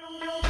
Thank you.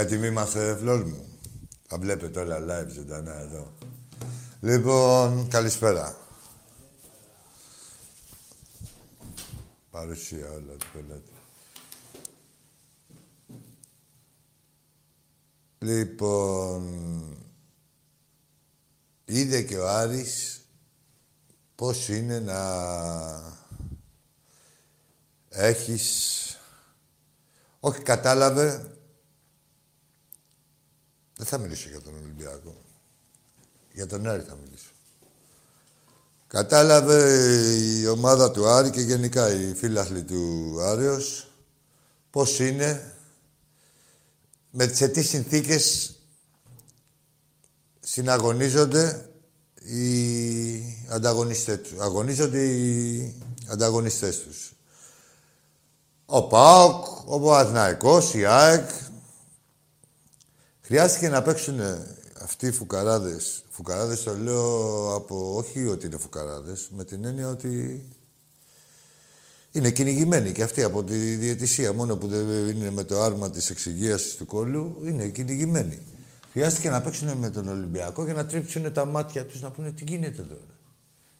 Έτοιμοι είμαστε, φλόρ μου. Θα βλέπετε όλα live ζωντανά εδώ. Λοιπόν, καλησπέρα. Παρουσία όλα του πελάτη. Λοιπόν, είδε και ο Άρης πώς είναι να έχεις... Όχι, κατάλαβε δεν θα μιλήσω για τον Ολυμπιακό. Για τον Άρη θα μιλήσω. Κατάλαβε η ομάδα του Άρη και γενικά οι φίλαθλοι του Άρεος πώς είναι, με σε τι συνθήκες συναγωνίζονται οι ανταγωνιστές τους. Αγωνίζονται οι ανταγωνιστές τους. Ο ΠΑΟΚ, ο Παναθηναϊκός, η ΑΕΚ, Χρειάστηκε να παίξουν αυτοί οι φουκαράδες. Φουκαράδες το λέω από... Όχι ότι είναι φουκαράδες, με την έννοια ότι είναι κυνηγημένοι και αυτοί από τη διαιτησία. Μόνο που δεν είναι με το άρμα της εξυγίασης του κόλλου, είναι κυνηγημένοι. Χρειάστηκε να παίξουν με τον Ολυμπιακό για να τρίψουν τα μάτια τους να πούνε τι γίνεται τώρα.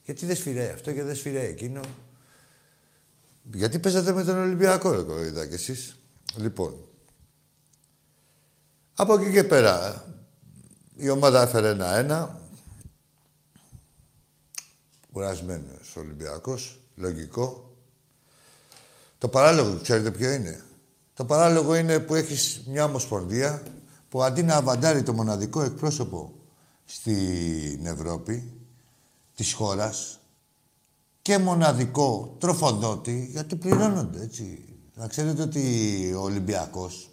Γιατί δεν σφυράει αυτό και δεν σφυράει εκείνο; Γιατί παίζατε με τον Ολυμπιακό, ρε είδα κι εσείς; Λοιπόν, από εκεί και πέρα, η ομάδα έφερε ένα-ένα. Κουρασμένος Ολυμπιακός, λογικό. Το παράλογο, ξέρετε ποιο είναι; Το παράλογο είναι που έχεις μια ομοσπονδία που αντί να αβαντάρει το μοναδικό εκπρόσωπο στην Ευρώπη της χώρας και μοναδικό τροφοδότη, γιατί πληρώνονται, έτσι. Να ξέρετε ότι ο Ολυμπιακός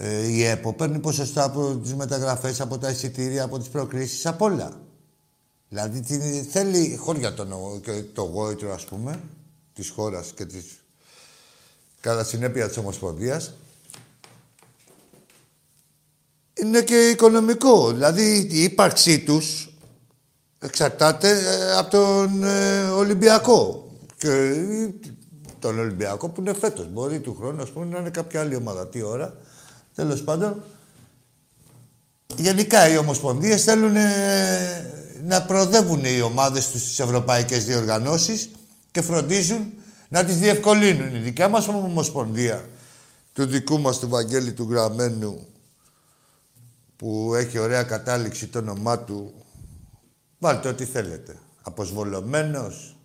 ε, η ΕΠΟ παίρνει ποσοστά από τις μεταγραφές, από τα εισιτήρια, από τις προκρίσεις, από όλα. Δηλαδή την, θέλει, χώρια το, το γόητρο ας πούμε, της χώρας και της κατά συνέπεια της Ομοσπονδίας, είναι και οικονομικό. Δηλαδή η ύπαρξή τους εξαρτάται ε, από τον ε, Ολυμπιακό. Και τον Ολυμπιακό που είναι φέτος. Μπορεί του χρόνου, ας πούμε, να είναι κάποια άλλη ομάδα. Τι ώρα τέλος πάντων, γενικά οι ομοσπονδίες θέλουν ε, να προοδεύουν οι ομάδες τους στις ευρωπαϊκές διοργανώσεις και φροντίζουν να τις διευκολύνουν. Η δικιά μας ομοσπονδία του δικού μας του Βαγγέλη του Γραμμένου που έχει ωραία κατάληξη το όνομά του βάλτε ό,τι θέλετε. Αποσβολωμένος.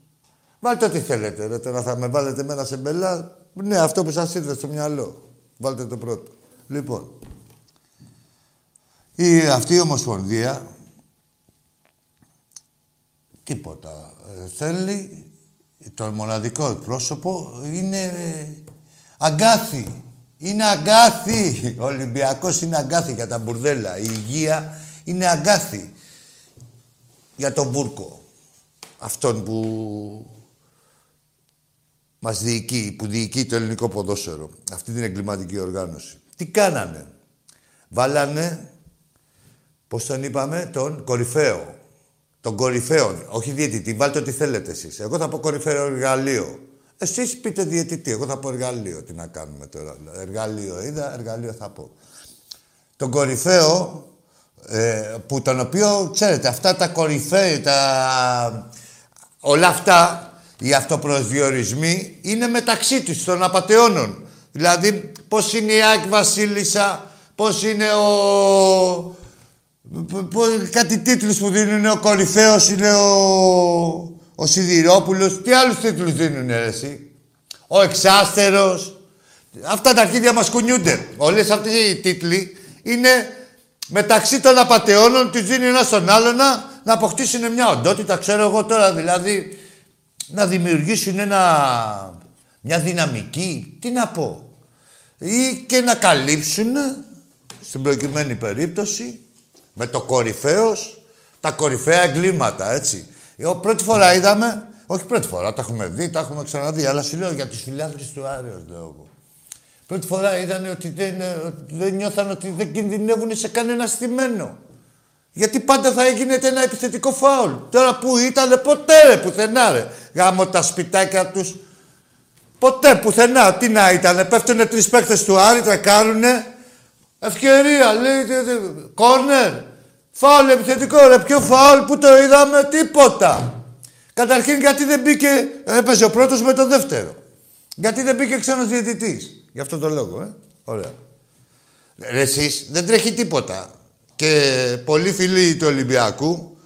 Βάλτε ό,τι θέλετε. Ρε, τώρα θα με βάλετε μένα σε μπελά. Ναι, αυτό που σας ήρθε στο μυαλό. Βάλτε το πρώτο. Λοιπόν, η, αυτή η Ομοσπονδία τίποτα. Ε, θέλει το μοναδικό πρόσωπο είναι αγκάθι. Είναι αγκάθι. Ο Ολυμπιακός είναι αγκάθι για τα μπουρδέλα. Η υγεία είναι αγκάθι για τον Μπούρκο. Αυτόν που μας διοικεί, που διοικεί το ελληνικό ποδόσφαιρο. Αυτή την εγκληματική οργάνωση. Τι κάνανε; Βάλανε, πώς τον είπαμε, τον κορυφαίο. Τον κορυφαίο, όχι διαιτητή. Βάλτε ό,τι θέλετε εσείς. Εγώ θα πω κορυφαίο εργαλείο. Εσείς πείτε διαιτητή, εγώ θα πω εργαλείο. Τι να κάνουμε τώρα; Εργαλείο είδα, εργαλείο θα πω. Τον κορυφαίο, ε, που τον οποίο, ξέρετε, αυτά τα κορυφαία, τα... όλα αυτά, οι αυτοπροσδιορισμοί, είναι μεταξύ τους, των απαταιώνων. Δηλαδή, πώς είναι η Άκη Βασίλισσα, πώς είναι ο... Κάτι τίτλους που δίνουν, ο κορυφαίος είναι ο, ο Σιδηρόπουλος. Τι άλλους τίτλους δίνουν, εσύ; Ο Εξάστερος. Αυτά τα αρχίδια μας κουνιούνται. Όλες αυτές οι τίτλοι είναι μεταξύ των απαταιώνων, τους δίνει ένα στον άλλο να, να αποκτήσουν μια οντότητα, ξέρω εγώ τώρα, δηλαδή να δημιουργήσουν ένα, μια δυναμική, τι να πω, ή και να καλύψουν, στην προκειμένη περίπτωση, με το κορυφαίος, τα κορυφαία εγκλήματα, έτσι. Εγώ πρώτη φορά είδαμε, όχι πρώτη φορά, τα έχουμε δει, τα έχουμε ξαναδεί, αλλά σου λέω για τους φιλάθλους του Άρεος, λέω εγώ. Πρώτη φορά είδανε ότι δεν, ότι δεν νιώθαν ότι δεν κινδυνεύουν σε κανένα στημένο. Γιατί πάντα θα έγινε ένα επιθετικό φάουλ. Τώρα που ήταν, ποτέ ρε, πουθενά ρε. Γάμω τα σπιτάκια τους. Ποτέ, πουθενά. Τι να ήταν, πέφτουνε τρεις παίκτες του Άρη, κάνουνε. Ευκαιρία, λέει, κόρνερ. Φάουλ επιθετικό, ρε. Ποιο φάουλ που το είδαμε, τίποτα. Καταρχήν, γιατί δεν μπήκε, έπαιζε ο πρώτος με το δεύτερο. Γιατί δεν μπήκε ξένος διαιτητής. Γι' αυτό το λόγο, ε. Ωραία. Ρε, εσείς δεν τρέχει τίποτα. Και πολλοί φίλοι του Ολυμπιακού,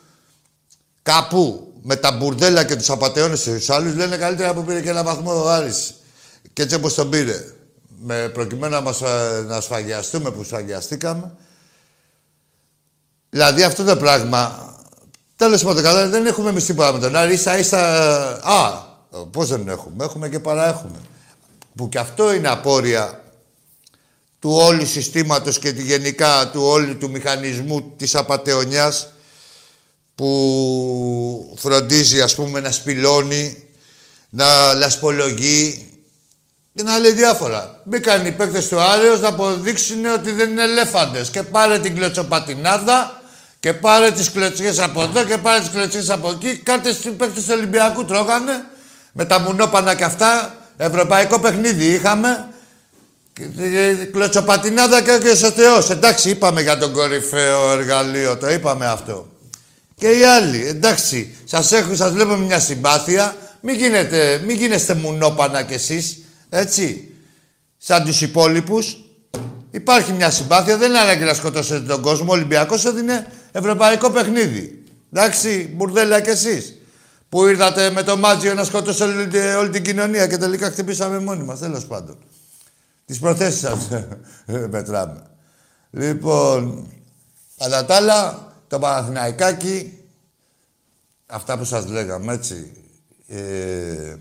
κάπου με τα μπουρδέλα και τους απαταιώνες στους άλλους, λένε καλύτερα που πήρε και ένα βαθμό ο Άρης. Και έτσι όπως τον πήρε. Με προκειμένου να, μας, ε, να σφαγιαστούμε που σφαγιαστήκαμε. Δηλαδή αυτό το πράγμα, τέλος πάντων καλά, δεν έχουμε εμείς τίποτα με τον Άρη. Ίσα ίσα, α, πώς δεν έχουμε, έχουμε και παραέχουμε. Που και αυτό είναι απόρρια του όλου συστήματος και γενικά του όλου του μηχανισμού της απατεωνιάς που φροντίζει ας πούμε να σπηλώνει, να λασπολογεί και να λέει διάφορα. Μπήκαν οι παίκτες του Άρεος να αποδείξουν ότι δεν είναι ελέφαντες και πάρε την κλωτσοπατινάδα και πάρε τις κλωτσιές από εδώ και πάρε τις κλωτσιές από εκεί. Κάτι στους παίκτες του Ολυμπιακού τρώγανε με τα μουνόπανα και αυτά. Ευρωπαϊκό παιχνίδι είχαμε Κλωτσοπατινάδα και ο Θεός. Εντάξει, είπαμε για τον κορυφαίο εργαλείο, το είπαμε αυτό. Και οι άλλοι, εντάξει, σας έχω, σας βλέπω μια συμπάθεια. Μην, γίνετε, μην γίνεστε μουνόπανα κι εσείς, έτσι. Σαν τους υπόλοιπους. Υπάρχει μια συμπάθεια, δεν είναι ανάγκη να σκοτώσετε τον κόσμο. Ο Ολυμπιακός έδινε ευρωπαϊκό παιχνίδι. Εντάξει, μπουρδέλα κι εσείς. Που ήρθατε με το Μάτζιο να σκοτώσετε όλη, όλη την κοινωνία και τελικά χτυπήσαμε μόνοι μας, τέλος πάντων. Τις προθέσεις σας μετράμε. Λοιπόν, κατά τα άλλα, το Παναθηναϊκάκι, αυτά που σας λέγαμε, έτσι, ε,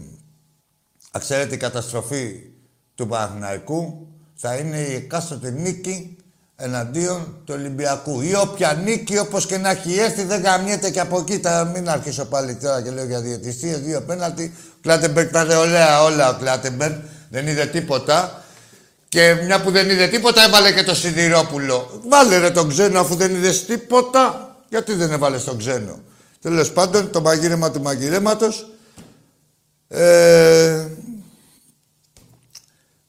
ξέρετε, η καταστροφή του Παναθηναϊκού θα είναι η εκάστοτε νίκη εναντίον του Ολυμπιακού. Ή όποια νίκη, όπως και να έχει έρθει, δεν γαμιέται και από εκεί. Θα μην αρχίσω πάλι τώρα και λέω για διαιτησίες, δύο πέναλτι. Κλάτεμπεργκ τα όλα, όλα ο Κλάτεμπεργκ. Δεν είδε τίποτα. Και μια που δεν είδε τίποτα, έβαλε και το Σιδηρόπουλο. Βάλε ρε τον ξένο, αφού δεν είδες τίποτα. Γιατί δεν έβαλες τον ξένο. Τέλος πάντων, το μαγείρεμα του μαγειρέματος. Ε,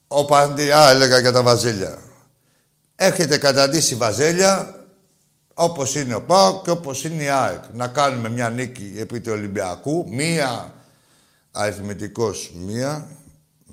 ο Παντή, α, έλεγα για τα βαζίλια. έχετε καταντήσει βαζέλια όπως είναι ο ΠΑΟΚ και όπως είναι η ΑΕΚ. Να κάνουμε μια νίκη επί του Ολυμπιακού, μία αριθμητικός, μία,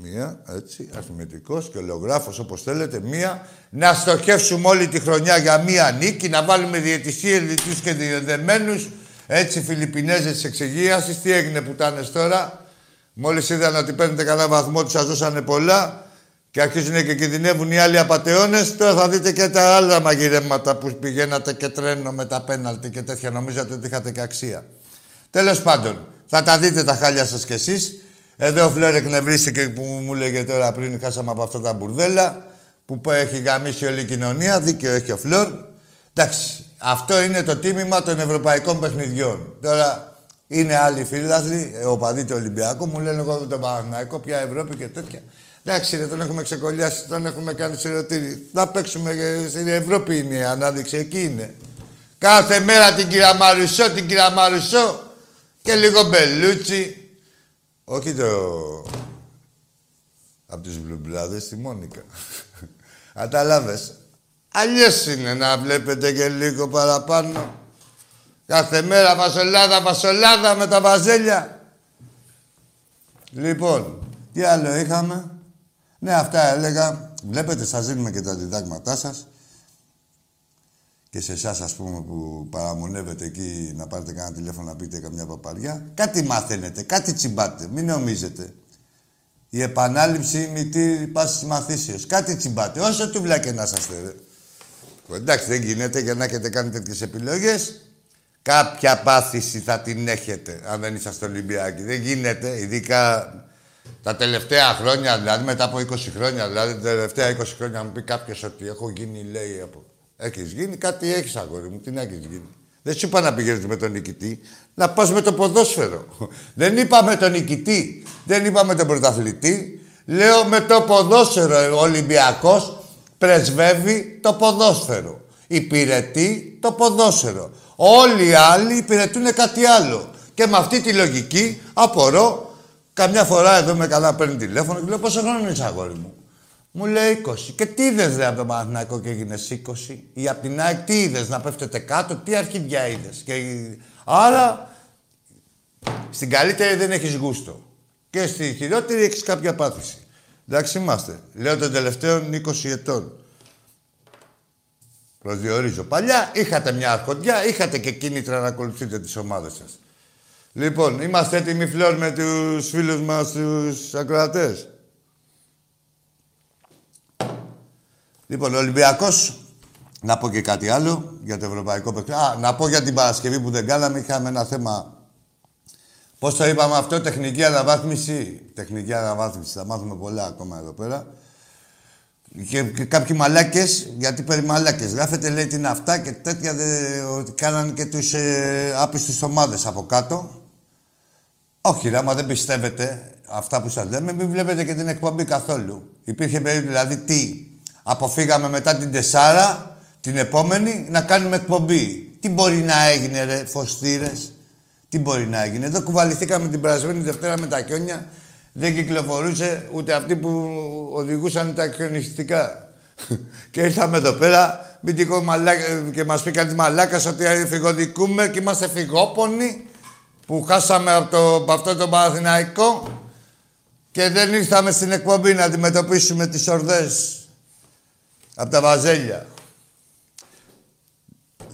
μία, έτσι, αριθμητικός και ολογράφος όπως θέλετε, μία, να στοχεύσουμε όλη τη χρονιά για μία νίκη, να βάλουμε διαιτησίες, διτούς και διεδεμένους, έτσι Φιλιππινέζες εξηγίασης, τι έγινε που ήταν τώρα. Μόλις είδαν ότι παίρνετε κανένα βαθμό, τους σας δώσανε πολλά και αρχίζουν και κινδυνεύουν οι άλλοι απαταιώνες. Τώρα θα δείτε και τα άλλα μαγειρέματα που πηγαίνατε και τρένο με τα πέναλτι και τέτοια. Νομίζατε ότι είχατε και αξία. Τέλος πάντων, θα τα δείτε τα χάλια σας κι εσείς. Εδώ ο Φλόρ εκνευρίστηκε που μου λέγε τώρα πριν, χάσαμε από αυτά τα μπουρδέλα που έχει γαμίσει όλη η κοινωνία. Δίκαιο έχει ο Φλόρ. Εντάξει, αυτό είναι το τίμημα των ευρωπαϊκών παιχνιδιών. Τώρα είναι άλλοι φίλαθλοι, ο παδί του Ολυμπιακού, μου λένε εγώ το Παναγναϊκό, πια Ευρώπη και τέτοια. Εντάξει, ρε, τον έχουμε ξεκολλιάσει, τον έχουμε κάνει σιρωτήρι. Να παίξουμε στην Ευρώπη είναι η ανάδειξη, εκεί είναι. Κάθε μέρα την κυρία Μαρουσό, την κυρία Μαρουσό και λίγο μπελούτσι. Όχι το... Από τους Μπλουμπλάδες, τη Μόνικα. Καταλάβες. Αλλιώς είναι να βλέπετε και λίγο παραπάνω. Κάθε μέρα φασολάδα, φασολάδα με τα βαζέλια. Λοιπόν, τι άλλο είχαμε; Ναι, αυτά έλεγα. Βλέπετε, σας δίνουμε και τα διδάγματά σας. Και σε εσάς, ας πούμε, που παραμονεύετε εκεί να πάρετε κανένα τηλέφωνο να πείτε καμιά παπαριά. Κάτι μαθαίνετε, κάτι τσιμπάτε. Μην νομίζετε. Η επανάληψη μητήρη πάση μαθήσεως. Κάτι τσιμπάτε. Όσο του και να είσαστε. Εντάξει, δεν γίνεται για να έχετε κάνει τέτοιες επιλογές. Κάποια πάθηση θα την έχετε, αν δεν είσαστε Ολυμπιακοί. Δεν γίνεται, ειδικά τα τελευταία χρόνια, δηλαδή μετά από 20 χρόνια, δηλαδή τα τελευταία 20 χρόνια, να μου πει κάποιος ότι έχω γίνει, λέει, από... Έχεις γίνει, κάτι έχεις αγόρι μου, τι να έχεις γίνει. Δεν σου είπα να πηγαίνεις με τον νικητή, να πας με το ποδόσφαιρο. δεν είπα με τον νικητή, δεν είπα με τον πρωταθλητή. Λέω με το ποδόσφαιρο. Ο Ολυμπιακός πρεσβεύει το ποδόσφαιρο. Υπηρετεί το ποδόσφαιρο. Όλοι οι άλλοι υπηρετούν κάτι άλλο. Και με αυτή τη λογική απορώ Καμιά φορά εδώ με καλά παίρνει τηλέφωνο και λέω πόσο χρόνο είναι αγόρι μου; Μου λέει 20. Και τι είδες ρε από το Παναθηναϊκό και έγινες 20. Ή από την ΑΕΚ τι είδες να πέφτετε κάτω, τι αρχίδια είδες; Και... Άρα στην καλύτερη δεν έχεις γούστο. Και στη χειρότερη έχεις κάποια πάθηση. Εντάξει είμαστε. Λέω των τελευταίων 20 ετών. Προσδιορίζω. Παλιά είχατε μια αρχοντιά, είχατε και κίνητρα να ακολουθείτε τις ομάδες σας. Λοιπόν, είμαστε έτοιμοι φλόρ με τους φίλους μας, τους ακροατές. Λοιπόν, ο Ολυμπιακός, να πω και κάτι άλλο για το ευρωπαϊκό παιχνίδι. Α, να πω για την Παρασκευή που δεν κάναμε, είχαμε ένα θέμα. Πώς το είπαμε αυτό, τεχνική αναβάθμιση. Τεχνική αναβάθμιση, θα μάθουμε πολλά ακόμα εδώ πέρα. Και, και κάποιοι μαλάκες, γιατί περί μαλάκες. Γράφετε λέει τι είναι αυτά και τέτοια ότι κάνανε και τους ε, άπιστου ομάδες από κάτω. Όχι, ρε, άμα δεν πιστεύετε αυτά που σας λέμε, μην βλέπετε και την εκπομπή καθόλου. Υπήρχε περίπτωση, δηλαδή τι, αποφύγαμε μετά την Τεσάρα, την επόμενη, να κάνουμε εκπομπή. Τι μπορεί να έγινε, ρε, φωστήρες; Τι μπορεί να έγινε; Εδώ κουβαληθήκαμε την περασμένη Δευτέρα με τα κιόνια. Δεν κυκλοφορούσε ούτε αυτοί που οδηγούσαν τα κιονιστικά. και ήρθαμε εδώ πέρα, και μας πει κάτι μαλάκα ότι φυγοδικούμε και είμαστε φυγόπονοι που χάσαμε από, το, από αυτό το Παναθηναϊκό και δεν ήρθαμε στην εκπομπή να αντιμετωπίσουμε τις ορδές από τα βαζέλια.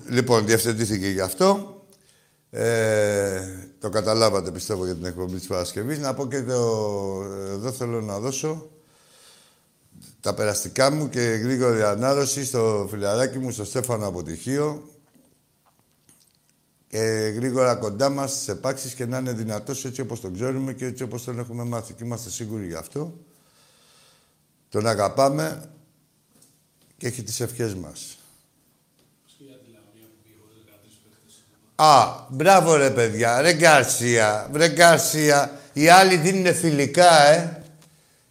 Λοιπόν, διευθετήθηκε γι' αυτό. Ε, το καταλάβατε, πιστεύω, για την εκπομπή της Παρασκευής. Να πω και το... Εδώ θέλω να δώσω τα περαστικά μου και γρήγορη ανάρρωση στο φιλαράκι μου, στο Στέφανο Αποτυχίο, και γρήγορα κοντά μας στις επάξεις και να είναι δυνατός έτσι όπως τον ξέρουμε και έτσι όπως τον έχουμε μάθει. Και είμαστε σίγουροι γι' αυτό. Τον αγαπάμε και έχει τις ευχές μας. Α, μπράβο ρε παιδιά, ρε Γκαρσία, ρε Γκαρσία. Οι άλλοι δίνουν φιλικά, ε.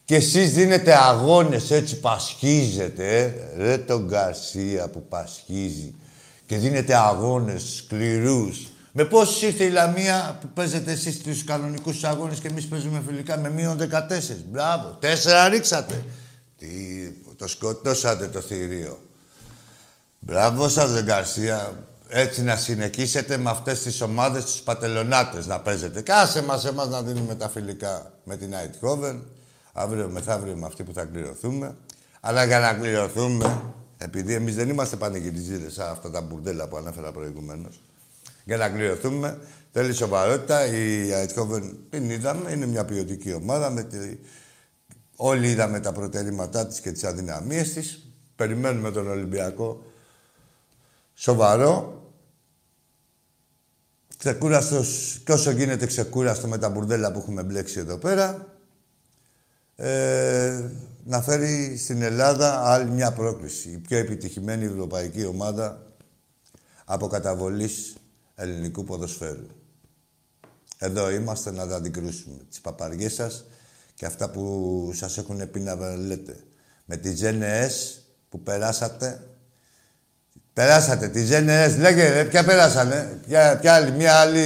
Και εσείς δίνετε αγώνες έτσι, πασχίζετε, ε. Ρε τον Γκαρσία που πασχίζει και δίνετε αγώνες σκληρούς. Με πόσους ήρθε η Λαμία που παίζετε εσείς στους κανονικούς αγώνες και εμείς παίζουμε φιλικά με μείον 14. Μπράβο. Τέσσερα ρίξατε. Τι, το σκοτώσατε το θηρίο. Μπράβο σας, Δε Γκαρσία. Έτσι να συνεχίσετε με αυτές τις ομάδες, τους πατελονάτες να παίζετε. Κάσε μας εμάς να δίνουμε τα φιλικά με την Αιτχόβεν. Αύριο μεθαύριο με αυτή που θα κληρωθούμε. Αλλά για να κληρωθούμε, επειδή εμείς δεν είμαστε πανηγυριζίδες σαν αυτά τα μπουρδέλα που ανέφερα προηγουμένως, για να κληρωθούμε, θέλει σοβαρότητα. Η Αιτχόβεν την είδαμε, είναι μια ποιοτική ομάδα. Με τη... Όλοι είδαμε τα προτερήματά της και τις αδυναμίες της. Περιμένουμε τον Ολυμπιακό σοβαρό, ξεκούραστος και όσο γίνεται ξεκούραστο με τα μπουρδέλα που έχουμε μπλέξει εδώ πέρα, ε, να φέρει στην Ελλάδα άλλη μια πρόκληση. Η πιο επιτυχημένη ευρωπαϊκή ομάδα από καταβολής ελληνικού ποδοσφαίρου. Εδώ είμαστε να τα αντικρούσουμε. Τις παπαριές σας και αυτά που σας έχουν πει να λέτε. Με τις GNS που περάσατε Περάσατε τι ΖΕΝΕΣ, λέγε, ποια περάσανε. Ποια, ποια άλλη, μια άλλη.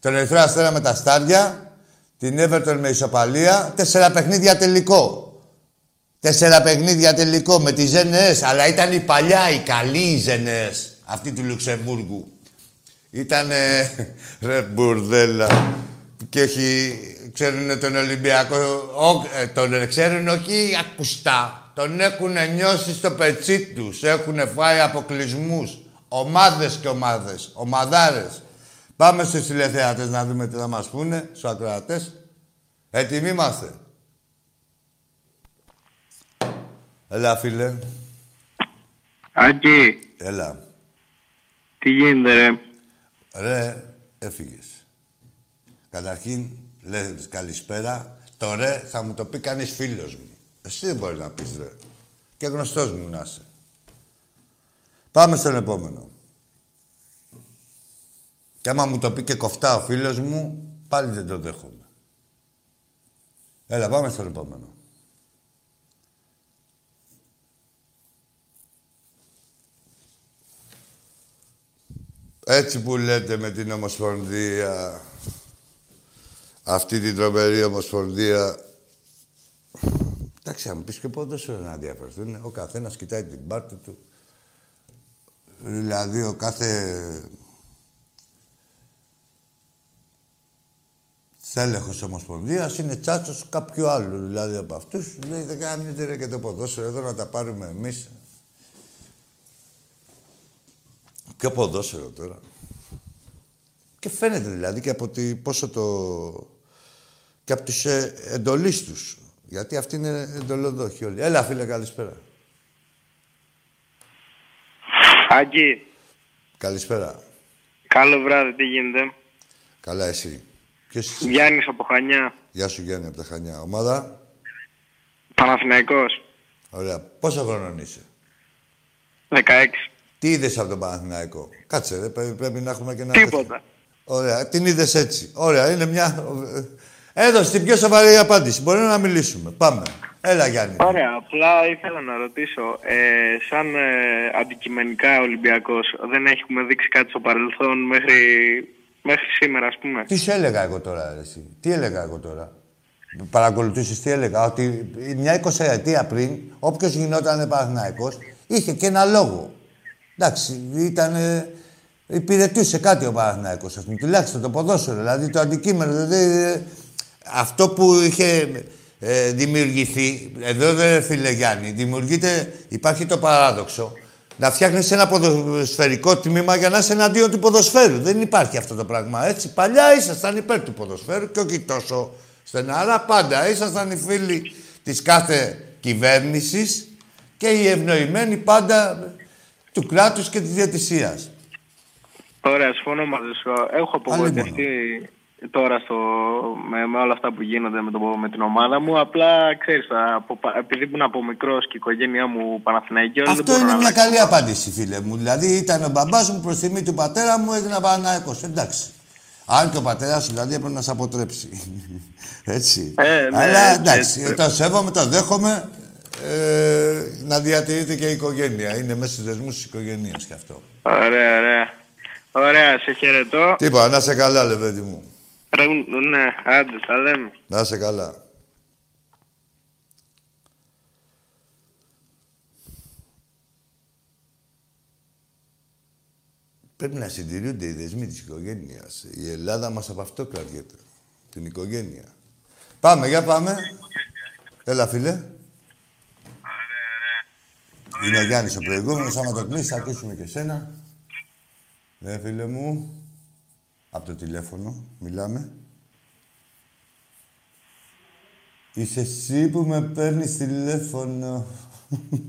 Τον Ερυθρό Αστέρα με τα στάρια. Την Everton με ισοπαλία. Τέσσερα παιχνίδια τελικό. Τέσσερα παιχνίδια τελικό με τη ΖΕΝΕΣ. Αλλά ήταν η παλιά, η καλή η ΖΕΝΕΣ. Αυτή του Λουξεμβούργου. Ήτανε ρε μπουρδέλα. Και έχει, ξέρουν τον Ολυμπιακό, ο, τον ξέρουν όχι ακουστά. Τον έχουν νιώσει στο πετσί τους. Έχουν φάει αποκλεισμούς. Ομάδες και ομάδες. Ομαδάρες. Πάμε στους τηλεθεατές να δούμε τι θα μας πούνε, στους ακροατές. Έτοιμοι είμαστε; Έλα, φίλε. Άκη. Έλα. Τι γίνεται, ρε; Ρε, έφυγες. Καταρχήν, λες καλησπέρα. Το ρε θα μου το πει κανείς φίλος μου. Εσύ δεν μπορείς να πεις, ρε. Και γνωστός μου να είσαι. Πάμε στον επόμενο. Και άμα μου το πει και κοφτά ο φίλος μου, πάλι δεν το δέχομαι. Έλα, πάμε στον επόμενο. Έτσι που λέτε με την Ομοσπονδία, αυτή την τρομερή Ομοσπονδία, Εντάξει, αν μου πεις και ποδόσφαιρο να διαφερθούν. Ο καθένας κοιτάει την πάρτη του. Δηλαδή, ο κάθε τέλεχο ομοσπονδίας είναι τσάτσος κάποιου άλλου. Δηλαδή από αυτούς λέει δεν κάνετε και το ποδόσφαιρο εδώ να τα πάρουμε εμείς. Ποιο ποδόσφαιρο τώρα. Και φαίνεται δηλαδή και από τη, πόσο το... και από τους ε, εντολείς τους. Γιατί αυτή είναι εντολοδόχοι όλοι. Έλα, φίλε, καλησπέρα. Άγγι. Καλησπέρα. Καλό βράδυ, τι γίνεται; Καλά, εσύ. Ποιος είσαι; Γιάννης από Χανιά. Γεια σου, Γιάννη, από τα Χανιά. Ομάδα; Παναθηναϊκός. Ωραία. Πόσο χρόνο είσαι; 16. Τι είδες από τον Παναθηναϊκό; Κάτσε, ρε, πρέπει, πρέπει να έχουμε και ένα... Τίποτα. Ωραία, την είδες έτσι. Ωραία, είναι μια... Έδωσε την πιο σοβαρή απάντηση. Μπορεί να μιλήσουμε. Πάμε. Έλα, Γιάννη. Ωραία, απλά ήθελα να ρωτήσω, ε, σαν ε, αντικειμενικά Ολυμπιακός, δεν έχουμε δείξει κάτι στο παρελθόν μέχρι, μέχρι σήμερα, ας πούμε; Τι σου έλεγα εγώ τώρα, ρε, εσύ; Τι έλεγα εγώ τώρα; Παρακολουθήσεις τι έλεγα; Ότι μια 20 ετία πριν, όποιος γινόταν Παναθηναϊκός, είχε και ένα λόγο. Εντάξει, ήταν... Υπηρετούσε κάτι ο Παναθηναϊκός, ας πούμε. Τουλάχιστον το ποδόσφαιρο, δηλαδή το αντικείμενο. Δηλαδή, αυτό που είχε ε, δημιουργηθεί, εδώ δεν φίλε Γιάννη, δημιουργείται, υπάρχει το παράδοξο, να φτιάχνεις ένα ποδοσφαιρικό τμήμα για να είσαι εναντίον του ποδοσφαίρου. Δεν υπάρχει αυτό το πράγμα έτσι. Παλιά ήσασταν υπέρ του ποδοσφαίρου και όχι τόσο στενάρα. Πάντα ήσασταν οι φίλοι της κάθε κυβέρνησης και οι ευνοημένοι πάντα του κράτους και της διατησίας. Ωραία, συμφωνώ μαζί σου. Έχω απογοητευτεί τώρα στο, με, με όλα αυτά που γίνονται με, το, με την ομάδα μου. Απλά ξέρεις, από, επειδή ήμουν από μικρός και η οικογένειά μου Παναθηναϊκή. Αυτό είναι μια καλή απάντηση, φίλε μου. Δηλαδή ήταν ο μπαμπάς μου προς τιμή του πατέρα μου, έγινα Παναθηναϊκός. Εντάξει. Αν και ο πατέρας σου δηλαδή έπρεπε να σε αποτρέψει. έτσι. Ε, ναι, Αλλά εντάξει, έτσι. το σέβομαι, το δέχομαι. Ε, να διατηρείται και η οικογένεια. Είναι μέσα στους δεσμούς της οικογένειας και αυτό. Ωραία, ωραία. Ωραία, σε χαιρετώ. Τίποτα, να σε καλά, λεβέντι μου. Ναι, άντε, τα λέμε. Να είσαι καλά. Πρέπει να συντηρούνται οι δεσμοί της οικογένειας. Η Ελλάδα μας από αυτό κρατιέται. Την οικογένεια. Πάμε, για πάμε. Έλα, φίλε. Είναι ο Γιάννης ο προηγούμενος. Άμα το κλείσεις, θα ακούσουμε και σένα. Ναι, φίλε μου. Από το τηλέφωνο μιλάμε. Είσαι εσύ που με παίρνεις τηλέφωνο.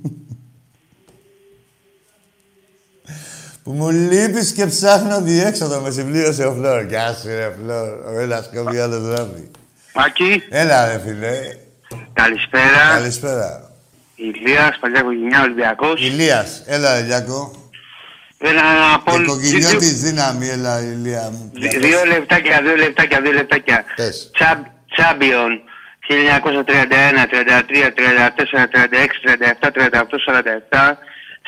που μου λείπεις και ψάχνω διέξοδο. Με συμπλήρωσε ο Φλόρ. Γεια σου, ρε Φλόρ. Ο ένας κόβει, άλλο δράμει. Μάκη. Έλα, ρε φίλε. Καλησπέρα. Καλησπέρα. Ηλίας, παλιά οικογένεια, Ολυμπιακός. Ηλίας. Έλα, Ηλιακό. Ένα από Οικογενειώτης δύναμη, έλα, Ηλία μου. Δύο λεπτάκια, δύο λεπτάκια, δύο λεπτάκια. Πες. Τσάμπιον. 1931, 33, 34, 36, 37, 38, 47,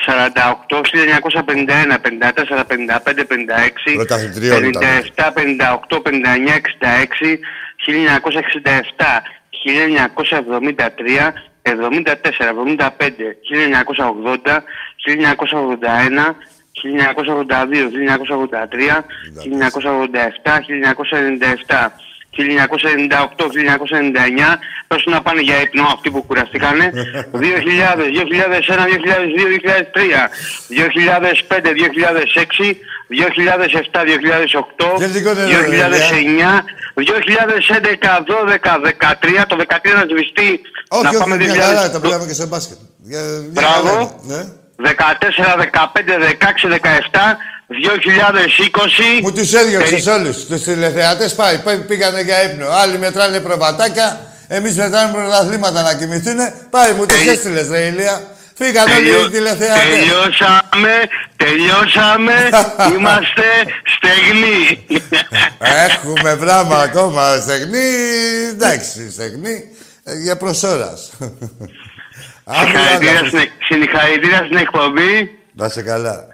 48, 1951, 54, 55, 56, Πρωταθλητριών ήταν. 57, 58, 59, 66, 1967, 1973, 74, 75, 1980, 1981, 1982, 1983, 1987, 1997, 1998-1999 πέσουν να πάνε για ύπνο αυτοί που κουραστήκανε 2000, 2001, 2002, 2003 2005, 2006 2007, 2008 Δεν σηκώνε, ρε, 2009 2011, 12, 13 το 13 να σβηστεί Όχι, να όχι, πάμε μια 2000 χαρά, τα πήγαμε και σε μπάσκετ. Για- μια Μπράβο. Χαρά είναι, Ναι. 14, 15, 16, 17 2020 Μου τους έδιωξες Περί- όλους. Τους τηλεθεατές πάει, πάει, πήγανε για ύπνο. Άλλοι μετράνε προβατάκια, εμείς μετράμε πρωταθλήματα να κοιμηθούνε. Πάει, μου τους Τελει- έστειλες, ρε Ηλία. Φύγανε όλοι Τελειώ- οι τηλεθεατές. Τελειώσαμε, τελειώσαμε, είμαστε στεγνοί. Έχουμε πράγμα ακόμα. Στεγνή, εντάξει, στεγνή. ε, Για προσώρας. Συγχαρητήρια Άκου, στην- Συγχαρητήρια στην εκπομπή. Να είσαι καλά.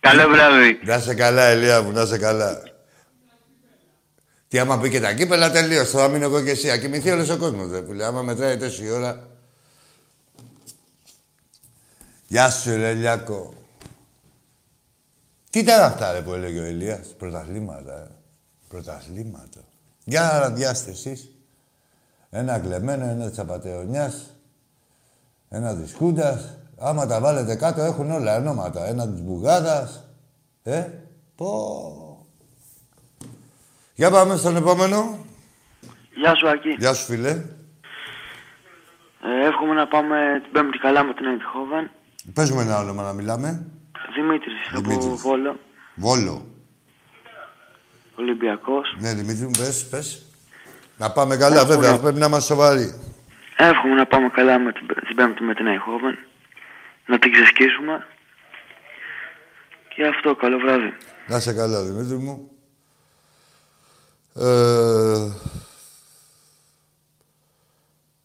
Καλό βράδυ. Να είσαι καλά, Ελία μου, να είσαι καλά. Τι άμα πει και τα κύπελα, τελείωσε. Θα μείνω εγώ και εσύ. Ακοιμηθεί όλος ο κόσμος, δε φίλε. Άμα μετράει τόση ώρα. Γεια σου, ρε Λιάκο. Τι ήταν αυτά, ρε, που έλεγε ο Ελίας; Πρωταθλήματα, ε. Πρωταθλήματα. Για να ραδιάστε εσείς. Ένα κλεμμένο, ένα της απατεωνιάς, ένα της Χούντας. Άμα τα βάλετε κάτω έχουν όλα ονόματα. Ένα της Μπουγάδας. Ε, πω. Για πάμε στον επόμενο. Γεια σου, Ακή. Γεια σου, φίλε. Ε, εύχομαι να πάμε την Πέμπτη καλά με την Eindhoven. Πες μου ένα όνομα να μιλάμε. Δημήτρης, από Δημήτρης. Βόλο, Βόλο. Ολυμπιακός. Ναι, Δημήτρη μου, πες, πες. Να πάμε καλά, βέβαια. Πρέπει να είμαστε σοβαροί. Εύχομαι να πάμε καλά με την, την Πέμπτη με την Eindhoven. Να την ξεσκίσουμε. Και αυτό, καλό βράδυ. Να είσαι καλά, Δημήτρη μου. Ε...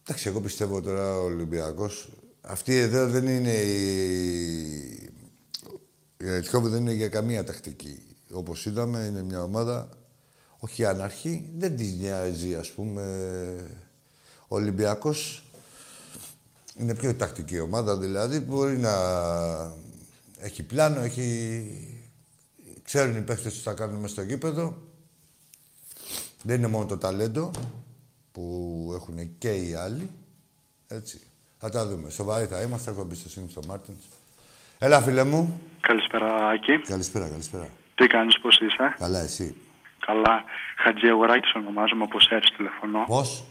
Εντάξει, εγώ πιστεύω τώρα ο Ολυμπιακός. Αυτή εδώ δεν είναι η... Η Αιτχόβη δεν είναι για καμία τακτική. Όπως είδαμε, είναι μια ομάδα όχι αναρχή, δεν της νοιάζει, ας πούμε. Ο Ολυμπιακός είναι πιο τακτική ομάδα, δηλαδή μπορεί να έχει πλάνο, έχει... Ξέρουν οι παίχτες τι θα κάνουν μέσα στο γήπεδο. Δεν είναι μόνο το ταλέντο που έχουν και οι άλλοι. Έτσι. Θα τα δούμε. Σοβαροί θα είμαστε. Έχω εμπιστοσύνη στο Μάρτινς. Έλα, φίλε μου. Καλησπέρα, Άκη. Καλησπέρα, καλησπέρα. Τι κάνεις, πώς είσαι; Καλά, εσύ. Καλά. Χατζη Αγοράκης ονομάζομαι από Σέρς τηλεφωνώ. Πώς;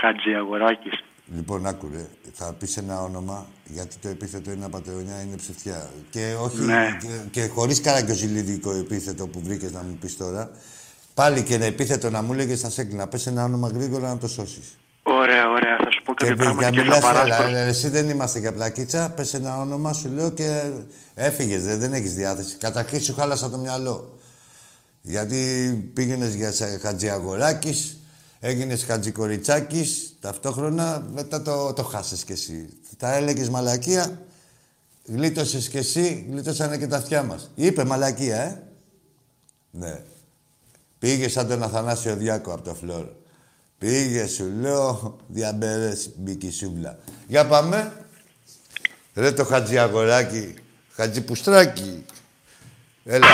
Χατζη Αγοράκης. Λοιπόν, άκουρε. Θα πεις ένα όνομα, γιατί το επίθετο είναι απατεωνιά, είναι ψευτιά. Και όχι... Ναι. Και, και χωρίς καραγκιοζηλίδικο επίθετο που βρήκες να μου πεις τώρα. Πάλι και ένα επίθετο να μου έλεγες θα σε έκλεινα. Πες ένα όνομα γρήγορα να το σώσεις. Ωραία, ωραία. Θα σου πω Και κάποια πράγματα για και θα μιλάς, αλλά παράσπω. ε, εσύ δεν είμαστε για πλακίτσα. Πες ένα όνομα, σου λέω και έφυγες, δεν, δεν έχεις διάθεση. Καταρχήν σου χάλασα το μυαλό. Γιατί πήγαινες για σε- Χατζιαγοράκης, έγινε Χατζικοριτσάκης, ταυτόχρονα μετά το, το χάσες κι εσύ. Τα έλεγες μαλακία, γλίτωσες κι εσύ, γλίτωσανε και τα αυτιά μας. Είπε μαλακία, ε; Ναι. Πήγε σαν τον Αθανάσιο Διάκο από το φλόρ. Πήγε, σου λέω, διαμπέρες μπήκε η σούβλα. Για πάμε. Ρε το Χατζιαγοράκι, Χατζιπουστράκι. Έλα.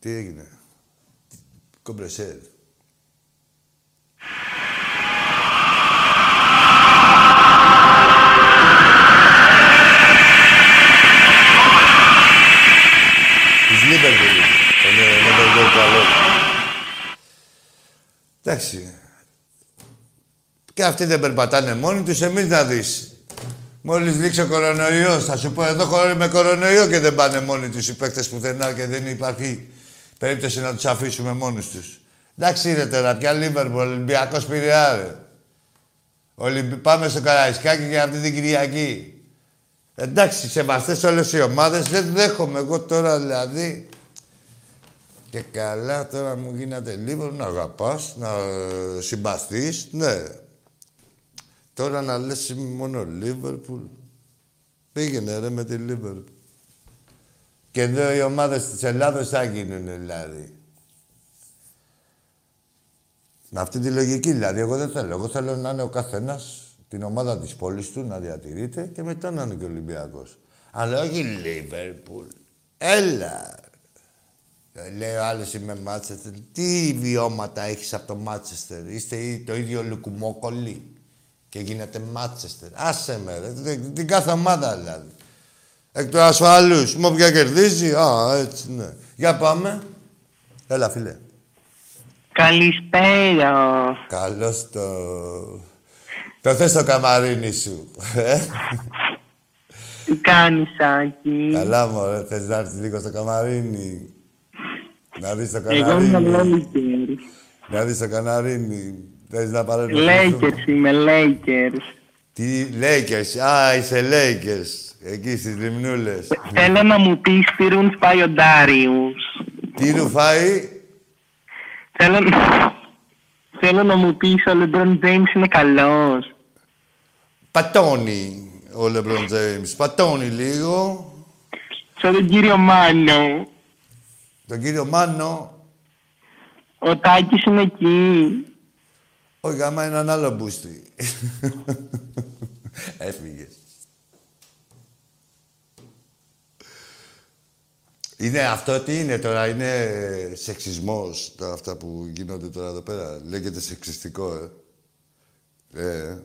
Τι έγινε; Κομπρεσέρ. Της Λίβερπουλ. Είναι ένα καλό. Εντάξει. Και αυτοί δεν περπατάνε μόνοι τους, εμείς να δεις. Μόλις λήξει ο κορονοϊός, θα σου πω εδώ χωρί με κορονοϊό και δεν πάνε μόνοι τους οι παίκτες πουθενά και δεν υπάρχει περίπτωση να τους αφήσουμε μόνους τους. Εντάξει ρε τώρα, πια Λίβερπουλ, Ολυμπιακός Πειραιά Ολυμπι... Πάμε στο Καραϊσκάκι για αυτή την Κυριακή. Εντάξει, σεβαστές όλες οι ομάδες, δεν δέχομαι εγώ τώρα δηλαδή. Και καλά τώρα μου γίνατε λίγο να αγαπάς, να συμπαθείς, ναι. Τώρα να λες μόνο Λίβερπουλ. Πήγαινε ρε με τη Λίβερπουλ. Και εδώ οι ομάδες της Ελλάδος θα γίνουν δηλαδή. Με αυτή τη λογική δηλαδή, εγώ δεν θέλω. Εγώ θέλω να είναι ο καθένας την ομάδα της πόλης του να διατηρείται και μετά να είναι και ο Ολυμπιακός. Αλλά όχι Λίβερπουλ. Έλα. Λέει ο άλλος είμαι Μάτσεστερ. Τι βιώματα έχεις από το Μάτσεστερ. Είστε το ίδιο λουκουμόκολλη. Και γίνεται Μάτσεστερ. Άσε με, ρε. Την κάθε ομάδα δηλαδή. Εκ του ασφαλούς. Μου όποια κερδίζει. Α, έτσι ναι. Για πάμε. Έλα, φίλε. Καλησπέρα. Καλώς το... Το θες το καμαρίνι σου, ε; Τι κάνεις, Άκη; Καλά, μωρέ. Θες να έρθεις λίγο στο καμαρίνι. Να δεις το Εγώ είμαι καναρίνι. Lakers. Να δεις το καναρίνι. Θες να πάρεις... Lakers είμαι, Lakers. Τι, Lakers. Α, είσαι Lakers. Εκεί στις λιμνούλες. Θέλω να μου πεις τι ρουν σπάει ο Ντάριους. Τι ρουφάει. Θέλω, θέλω να μου πεις ο LeBron James είναι καλός. Πατώνει ο LeBron James. Πατώνει λίγο. Σαν τον κύριο Μάνο. Τον κύριο Μάνο. Ο Τάκης είναι εκεί. Όχι, άμα είναι ένα άλλο μπούστι. Έφυγε. Είναι αυτό τι είναι τώρα, είναι σεξισμός τα αυτά που γίνονται τώρα εδώ πέρα. Λέγεται σεξιστικό, ε. Ε,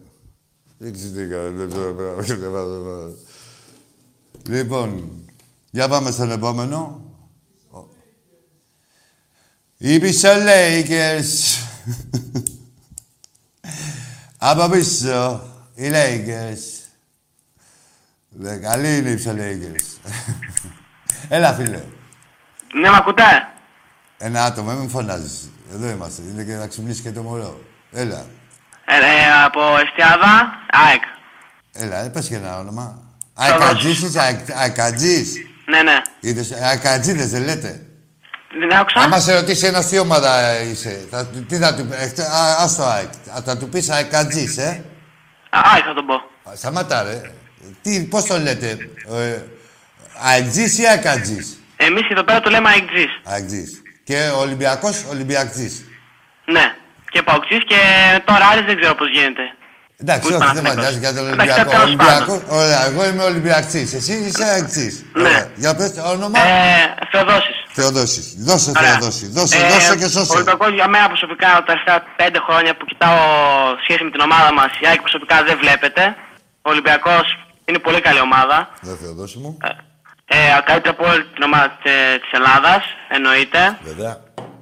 δεν ξέρεις τι κάνω. Λοιπόν, για πάμε στον επόμενο. Οι Lakers. Από πίσω, οι Lakers. Δε, καλή είναι οι Lakers. Έλα, φίλε. Ναι, μ' ακούτε; Ένα άτομο, μην φωνάζεις. Εδώ είμαστε. Είναι και να ξυπνήσει και το μωρό. Έλα. Ε, ε, από Εστιάδα, ΑΕΚ. Έλα, ε, πες και ένα όνομα. Αεκατζής είσαι, αεκ- αεκατζής. Ναι, ναι. Είδες, αεκατζίδες δεν λέτε. Δεν άκουσα. Άμα σε ρωτήσει ένας τι ομάδα είσαι, θα, του- τι θα του πει, ε, α, ας το ΑΕΚ. Α, Θα του πεις αεκατζής, ε. Α, ΑΕΚ θα τον πω. Α, Σταμάτα, ρε. Τι, πώς το λέτε, ε, αεκτζής ή αεκατζής. Εμείς εδώ πέρα το λέμε AEKGs. Αεκτζής. Και ο Ολυμπιακός, Ολυμπιακτής. Ναι. Και Παοξής και τώρα άλλες δεν ξέρω πώς γίνεται. Εντάξει, Πού όχι, είσαι δεν Παναθηναϊκός. φαντάζει για τον Εντάξει, Ολυμπιακό. τέλος Ολυμπιακό, πάντων. ωραία, εγώ είμαι Ολυμπιακτής. Εσύ είσαι αεκτζής. Ναι. Ωραία. Για πες το όνομα. Ε, Θεοδόσης. Θεοδόση. Δώσε Ωραία. Θεοδόση. Δώσε, Ε, δώσε και Ο σώσε. Ολυμπιακός για μένα προσωπικά τα τελευταία πέντε χρόνια που κοιτάω σχέση με την ομάδα μας, η ΑΕΚ προσωπικά δεν βλέπετε. Ο Ολυμπιακός είναι πολύ καλή ομάδα. Δε Θεοδόση μου. Ε, καλύτερα από όλη την ομάδα τε- της Ελλάδας, εννοείται. Βέβαια.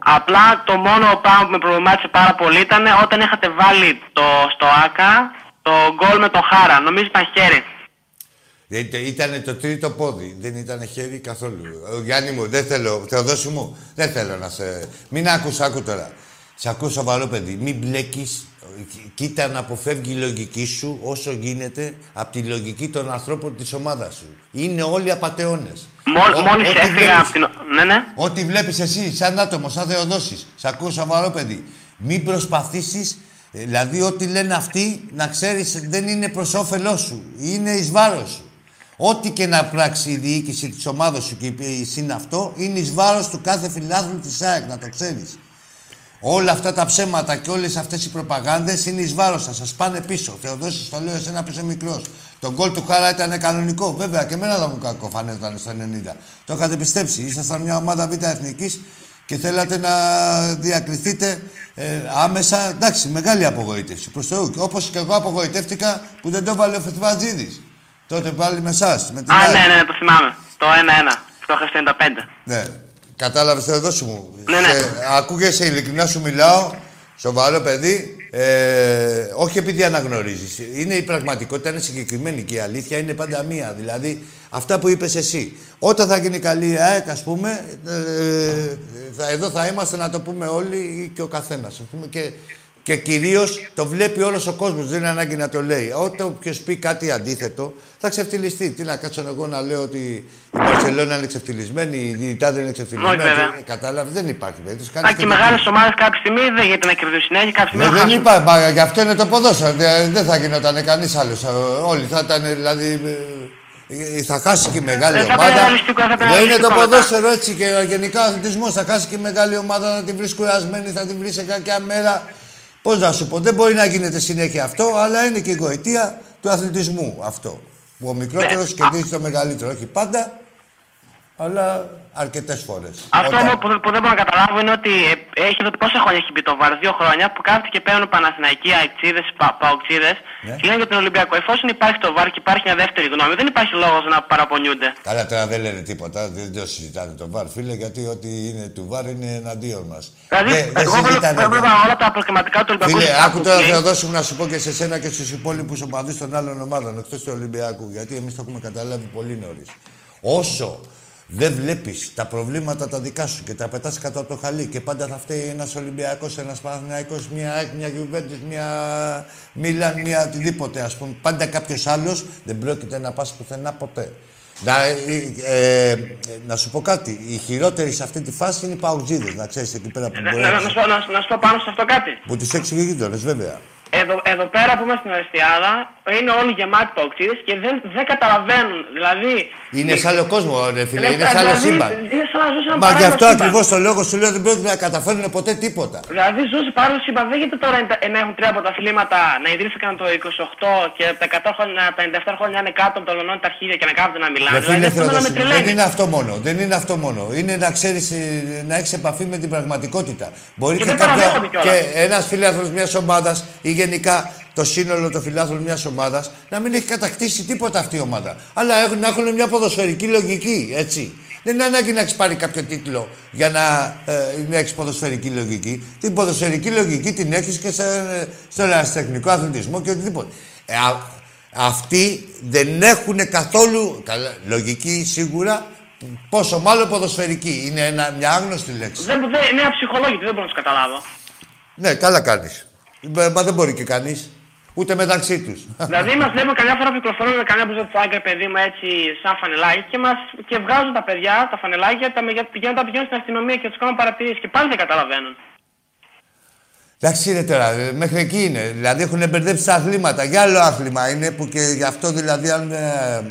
Απλά το μόνο πράγμα που με προβλημάτισε πάρα πολύ ήταν όταν είχατε βάλει το, στο ΆΚΑ το γκολ με τον Χάρα. Νομίζω ήταν χέρι. Ήταν το τρίτο πόδι. Δεν ήταν χέρι καθόλου. Ο Γιάννη μου, δεν θέλω. Θεοδόση μου, δεν θέλω να σε. Μην άκου, άκου τώρα. Σε ακού σοβαρό παιδί. Μην μπλέκεις. Κοίτα να αποφεύγει η λογική σου όσο γίνεται από τη λογική των ανθρώπων της ομάδας σου. Είναι όλοι απαταιώνες. Μόλ, μόλις έφυγα από την... Ναι, ναι. Ό,τι βλέπεις εσύ, σαν άτομο, σαν Θεοδόσης, σε ακούω σοβαρό παιδί, μην προσπαθήσεις, ε, δηλαδή ό,τι λένε αυτοί, να ξέρεις δεν είναι προς όφελός σου, είναι εις βάρος σου. Ό,τι και να πράξει η διοίκηση της ομάδας σου και η ποιήση είναι αυτό, είναι εις βάρος του κάθε φιλάθλου της ΑΕΚ, να το ξέρεις. Όλα αυτά τα ψέματα και όλες αυτές οι προπαγάνδες είναι εις βάρος σας. Σας πάνε πίσω. Θεοδόσης, το λέω εσένα που είσαι μικρός. Το γκολ του Χάρα ήταν κανονικό. Βέβαια και εμένα δεν μου κακό φανέταν στο 90. Το είχατε πιστέψει. Ήσασταν μια ομάδα β' εθνικής και θέλατε να διακριθείτε ε, άμεσα. Εντάξει, μεγάλη απογοήτευση προς Θεού. Όπως και εγώ απογοητεύτηκα που δεν το έβαλε ο Φετβατζίδης. Τότε πάλι με εσάς. Α, ναι, ναι, το θυμάμαι. Το 1-1. Το είχα 95. Ναι. Κατάλαβες το εδώ σου μου. Ναι, ναι. Σε, ακούγεσαι, ειλικρινά σου μιλάω. Σοβαρό παιδί. Ε, όχι επειδή αναγνωρίζεις. Είναι η πραγματικότητα, είναι συγκεκριμένη και η αλήθεια είναι πάντα μία. Δηλαδή, αυτά που είπες εσύ. Όταν θα γίνει καλή η ΑΕΚ, ας πούμε, ε, θα, εδώ θα είμαστε να το πούμε όλοι και ο καθένας. Και και κυρίως το βλέπει όλος ο κόσμος. Δεν είναι ανάγκη να το λέει. Όταν όποιος πει κάτι αντίθετο, θα ξεφτυλιστεί. Τι να κάτσω εγώ να λέω ότι η Μπαρσελόνα είναι ξεφτυλισμένη, η δεν είναι ξεφτυλισμένη. Κατάλαβες, δεν υπάρχει περίπτωση. Α, και μεγάλες ομάδες κάποια στιγμή δεν γίνεται να κερδίσουν συνέχεια, κάποια στιγμή. Ναι, δεν υπάρχει. Γι' αυτό είναι το ποδόσφαιρο. Δεν θα γινόταν κανείς άλλος. Όλοι θα ήταν δηλαδή. Ε, θα χάσει και η μεγάλη δεν ομάδα. Δεν είναι το ποδόσφαιρο έτσι και γενικά ο αθλητισμός. Θα χάσει και η μεγάλη ομάδα, να την βρεις κουρασμένη, θα την βρεις σε κάποια μέρα. Πώς να σου πω, δεν μπορεί να γίνεται συνέχεια αυτό, αλλά είναι και η γοητεία του αθλητισμού αυτό. Που ο μικρότερος ναι. κερδίζει το μεγαλύτερο. Όχι πάντα, αλλά αρκετές φορές. Αυτό Όταν... που, που, δεν μπορώ να καταλάβω είναι ότι ε, έχει δει πόσα χρόνια έχει μπει το βαρ, δύο χρόνια που κάθεται και παίρνουν Παναθηναϊκοί, Αεξίδε, πα, Παοξίδες ναι. και λένε για τον Ολυμπιακό. Εφόσον υπάρχει το βαρ και υπάρχει μια δεύτερη γνώμη, δεν υπάρχει λόγος να παραπονιούνται. Καλά, τώρα δεν λένε τίποτα, δεν το συζητάνε το βαρ, φίλε, γιατί ό,τι είναι του βαρ είναι εναντίον μας. Δηλαδή, δεν, εγώ βλέπω όλα τα προκριματικά του Ολυμπιακού. Φίλε, άκου τώρα θα δώσουμε να σου πω και σε σένα και στους υπόλοιπους οπαδούς των άλλων ομάδων εκτός του Ολυμπιακού, γιατί εμείς το έχουμε καταλάβει πολύ νωρίς. Όσο δεν βλέπεις τα προβλήματα τα δικά σου και τα πετάς κάτω από το χαλί και πάντα θα φταίει ένας Ολυμπιακός, ένας Παναθυναϊκό, μια μια Γιουβέντη, μια Μίλαν, μια οτιδήποτε ας πούμε. Πάντα κάποιος άλλος δεν πρόκειται να πας πουθενά ποτέ. Να, ε, ε, να σου πω κάτι. Οι χειρότεροι σε αυτή τη φάση είναι οι παουτζίδες. Να ξέρεις εκεί πέρα που μπορείς να, να, να, να, σου πω πάνω σε αυτό κάτι. Που του έξι γείτονε, βέβαια. Εδώ, εδώ πέρα που είμαστε στην Αριστιάδα είναι όλοι γεμάτοι παοξίδες και δεν, δεν καταλαβαίνουν. Δηλαδή. Είναι σε άλλο κόσμο, ρε φίλε. Είναι σε άλλο δηλαδή, σύμπαν. Μα γι' αυτό ακριβώς το λόγο σου λέω δεν πρέπει να καταφέρουν ποτέ τίποτα. Δηλαδή ζω σε παράλληλο σύμπαν. Δεν γίνεται τώρα να έχουν τρία από τα αθλήματα να ιδρύθηκαν το 28 και τα 100 χρόνια, τα 97 χρόνια είναι κάτω από το λονό τα αρχίδια και να κάθονται να μιλάνε. Δηλαδή, δεν είναι αυτό μόνο. Δεν είναι αυτό μόνο. Είναι να ξέρεις ε, να έχεις επαφή με την πραγματικότητα. Μπορεί και, και ένας φίλο μιας ομάδας γενικά το σύνολο των φιλάθλων μιας ομάδας να μην έχει κατακτήσει τίποτα αυτή η ομάδα. Αλλά έχουν, να έχουν μια ποδοσφαιρική λογική, έτσι. Δεν είναι ανάγκη να έχεις πάρει κάποιο τίτλο για να, ε, έχεις ποδοσφαιρική λογική. Την ποδοσφαιρική λογική την έχεις και σε, στον ερασιτεχνικό αθλητισμό και οτιδήποτε. Ε, αυτοί δεν έχουν καθόλου καλά, λογική σίγουρα, πόσο μάλλον ποδοσφαιρική. Είναι ένα, μια άγνωστη λέξη. Δεν, δεν, είναι αψυχολόγητη, δεν μπορώ να τους καταλάβω. Ναι, καλά κάνεις. Μα δεν μπορεί και κανείς. Ούτε μεταξύ τους. Δηλαδή, μας βλέπουμε καμιά φορά που κυκλοφορούν με καμιά μπουζα παιδί μου, έτσι, σαν φανελάκι και, μας, και βγάζουν τα παιδιά τα φανελάκια τα, για, τα πηγαίνουν στην αστυνομία και τους κάνουν παρατηρήσεις και πάλι δεν καταλαβαίνουν. Εντάξει είναι τώρα, μέχρι εκεί είναι. Δηλαδή έχουν μπερδέψει τα αθλήματα. Για άλλο άθλημα είναι που και γι' αυτό δηλαδή αν. Ε,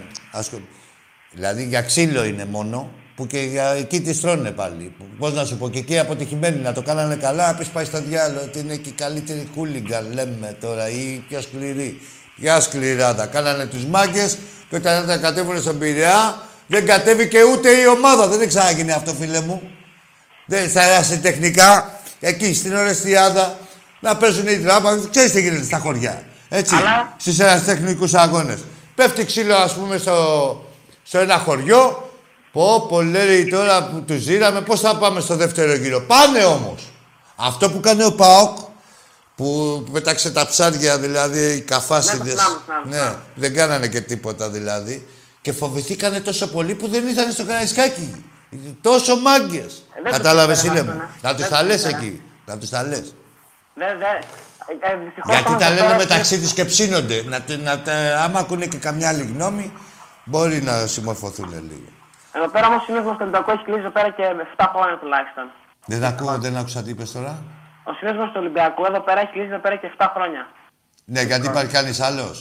δηλαδή για ξύλο είναι μόνο που και για εκεί τη τρώνε πάλι. Πώς να σου πω, και εκεί αποτυχημένοι να το κάνανε καλά, πεις πάει στο διάλογο ότι είναι και η καλύτερη κούλιγκα, λέμε τώρα, ή πιο σκληρή. Ποια σκληρά τα κάνανε τους μάγκες και όταν τα κατέβουν στον Πειραιά, δεν κατέβηκε ούτε η ομάδα. Δεν ξαναγίνει αυτό, φίλε μου. Δεν θα τεχνικά εκεί στην Ορεστιάδα να παίζουν οι τράπα. Ξέρεις τι γίνεται στα χωριά. Έτσι, Αλλά... στου τεχνικούς αγώνες. Πέφτει ξύλο, ας πούμε, στο, στο ένα χωριό, Πω, πω, λέει τώρα που τους ζήραμε, πώς θα πάμε στο δεύτερο γύρο; Πάνε όμως. Αυτό που κάνει ο ΠΑΟΚ, που πέταξε τα ψάρια, δηλαδή οι καφάσιδες. Ναι, ναι, δεν κάνανε και τίποτα δηλαδή. Και φοβηθήκανε τόσο πολύ που δεν ήρθαν στο Καραϊσκάκι. Τόσο μάγκες. Ε, Κατάλαβες, φίλε μου. Να τους τα λες εκεί. Να τους τα λες. Ναι, ναι. Γιατί τα λένε μεταξύ του και ψήνονται. Να, να, άμα ακούνε και καμιά άλλη γνώμη, μπορεί να συμμορφωθούν λίγο. Εδώ πέρα όμως σύνδεσμο του Ολυμπιακού έχει κλείσει εδώ πέρα και 7 χρόνια τουλάχιστον. Δεν ακούω, δεν άκουσα τι είπες τώρα. Ο σύνδεσμο του Ολυμπιακού εδώ πέρα έχει κλείσει εδώ πέρα και 7 χρόνια. Ναι, γιατί υπάρχει κανείς άλλος.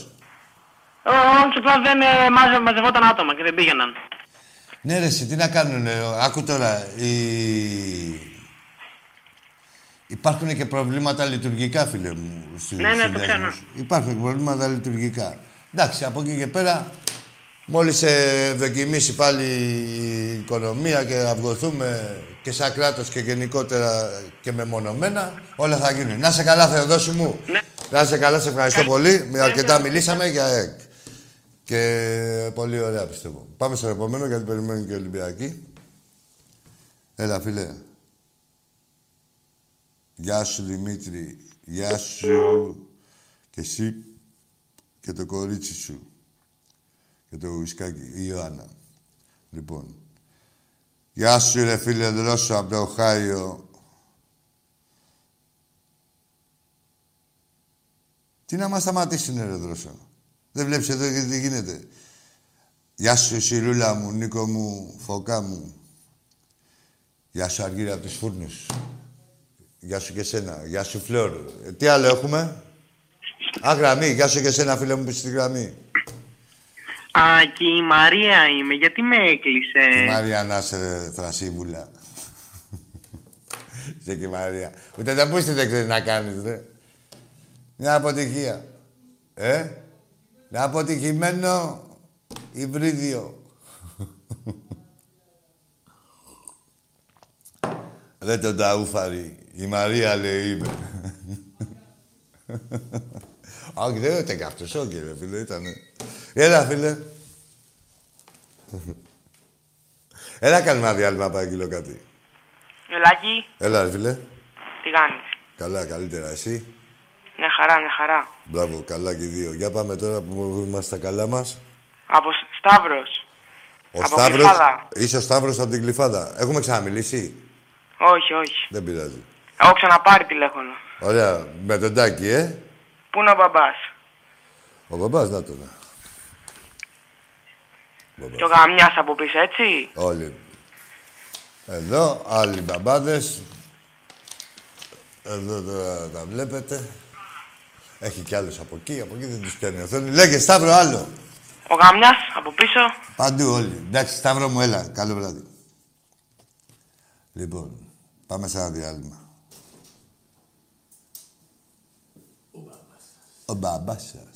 Όχι, απλά δεν ε, μαζευόταν άτομα και δεν πήγαιναν. Ναι, ρε, τι να κάνουν. Άκου τώρα. Η... Υπάρχουν και προβλήματα λειτουργικά, φίλε μου. Ναι, ναι, το ξέρω. Υπάρχουν προβλήματα λειτουργικά. Εντάξει, από εκεί και πέρα, μόλις ε, δοκιμήσει πάλι η οικονομία και αυγοθούμε και σαν κράτος και γενικότερα και μεμονωμένα, όλα θα γίνουν. Να σε καλά, Θεοδόση μου. Ναι. Να σε καλά, σε ευχαριστώ πολύ. Με αρκετά μιλήσαμε για ΕΚ. Και πολύ ωραία πιστεύω. Πάμε στο επόμενο γιατί περιμένουν και οι Ολυμπιακοί. Έλα, φίλε. Γεια σου, Δημήτρη. Γεια σου. Και εσύ και το κορίτσι σου. Και το ουισκάκι. Η Ιωάννα. Λοιπόν. Γεια σου, ρε φίλε Δρόσο, από το Οχάιο. Τι να μας σταματήσει, ρε Δρόσο. Δεν βλέπεις εδώ γιατί τι γίνεται. Γεια σου, Σιρούλα μου, Νίκο μου, Φωκά μου. Γεια σου, Αργύρι, από τους φούρνους. Γεια σου και σένα. Γεια σου, Φλόρ. Ε, τι άλλο έχουμε; Α, γραμμή. Γεια σου και σένα, φίλε μου, στη γραμμή. Α, και η Μαρία είμαι. Γιατί με έκλεισε; Η Μαρία να είσαι θρασίβουλα. Είσαι και η Μαρία. Ούτε τα πούστη δεν ξέρει να κάνεις, ρε. Μια αποτυχία. Ε, ένα αποτυχημένο υβρίδιο. Ρε τον ταούφαρη. Η Μαρία λέει είμαι. Όχι, δεν ήταν και αυτός, όχι ρε φίλε, ήτανε. Έλα, φίλε. Έλα, κάνουμε ένα διάλειμμα, Παγγείλο, κάτι. Ελάκη, Έλα, ρε φίλε. τι κάνεις; Καλά, καλύτερα. Εσύ. Μια χαρά, μια χαρά. Μπράβο, καλά και οι δύο. Για πάμε τώρα που είμαστε στα καλά μας. Από Σ- Σταύρος. Ο Από Σταύρος... Γλυφάδα. Είσαι ο Σταύρος από την Κλειφάδα. Έχουμε ξαναμιλήσει; Όχι, όχι. Δεν πειράζει. Έχω ξαναπάρει τηλέφωνο. Ωραία. Με τον Τάκη, ε. Πού είναι ο μπαμπάς; Ο μπαμπάς, να τον. Και ο γαμιάς από πίσω, έτσι; Όλοι. Εδώ, άλλοι μπαμπάδες. Εδώ τώρα τα βλέπετε. Έχει κι άλλους από εκεί, από εκεί δεν τους πιάνει η οθόνη. Λέγε, Σταύρο, άλλο. Ο γαμιάς από πίσω. Παντού όλοι. Εντάξει, Σταύρο μου, έλα. Καλό βράδυ. Λοιπόν, πάμε σε ένα διάλειμμα. Ο μπαμπάς σας.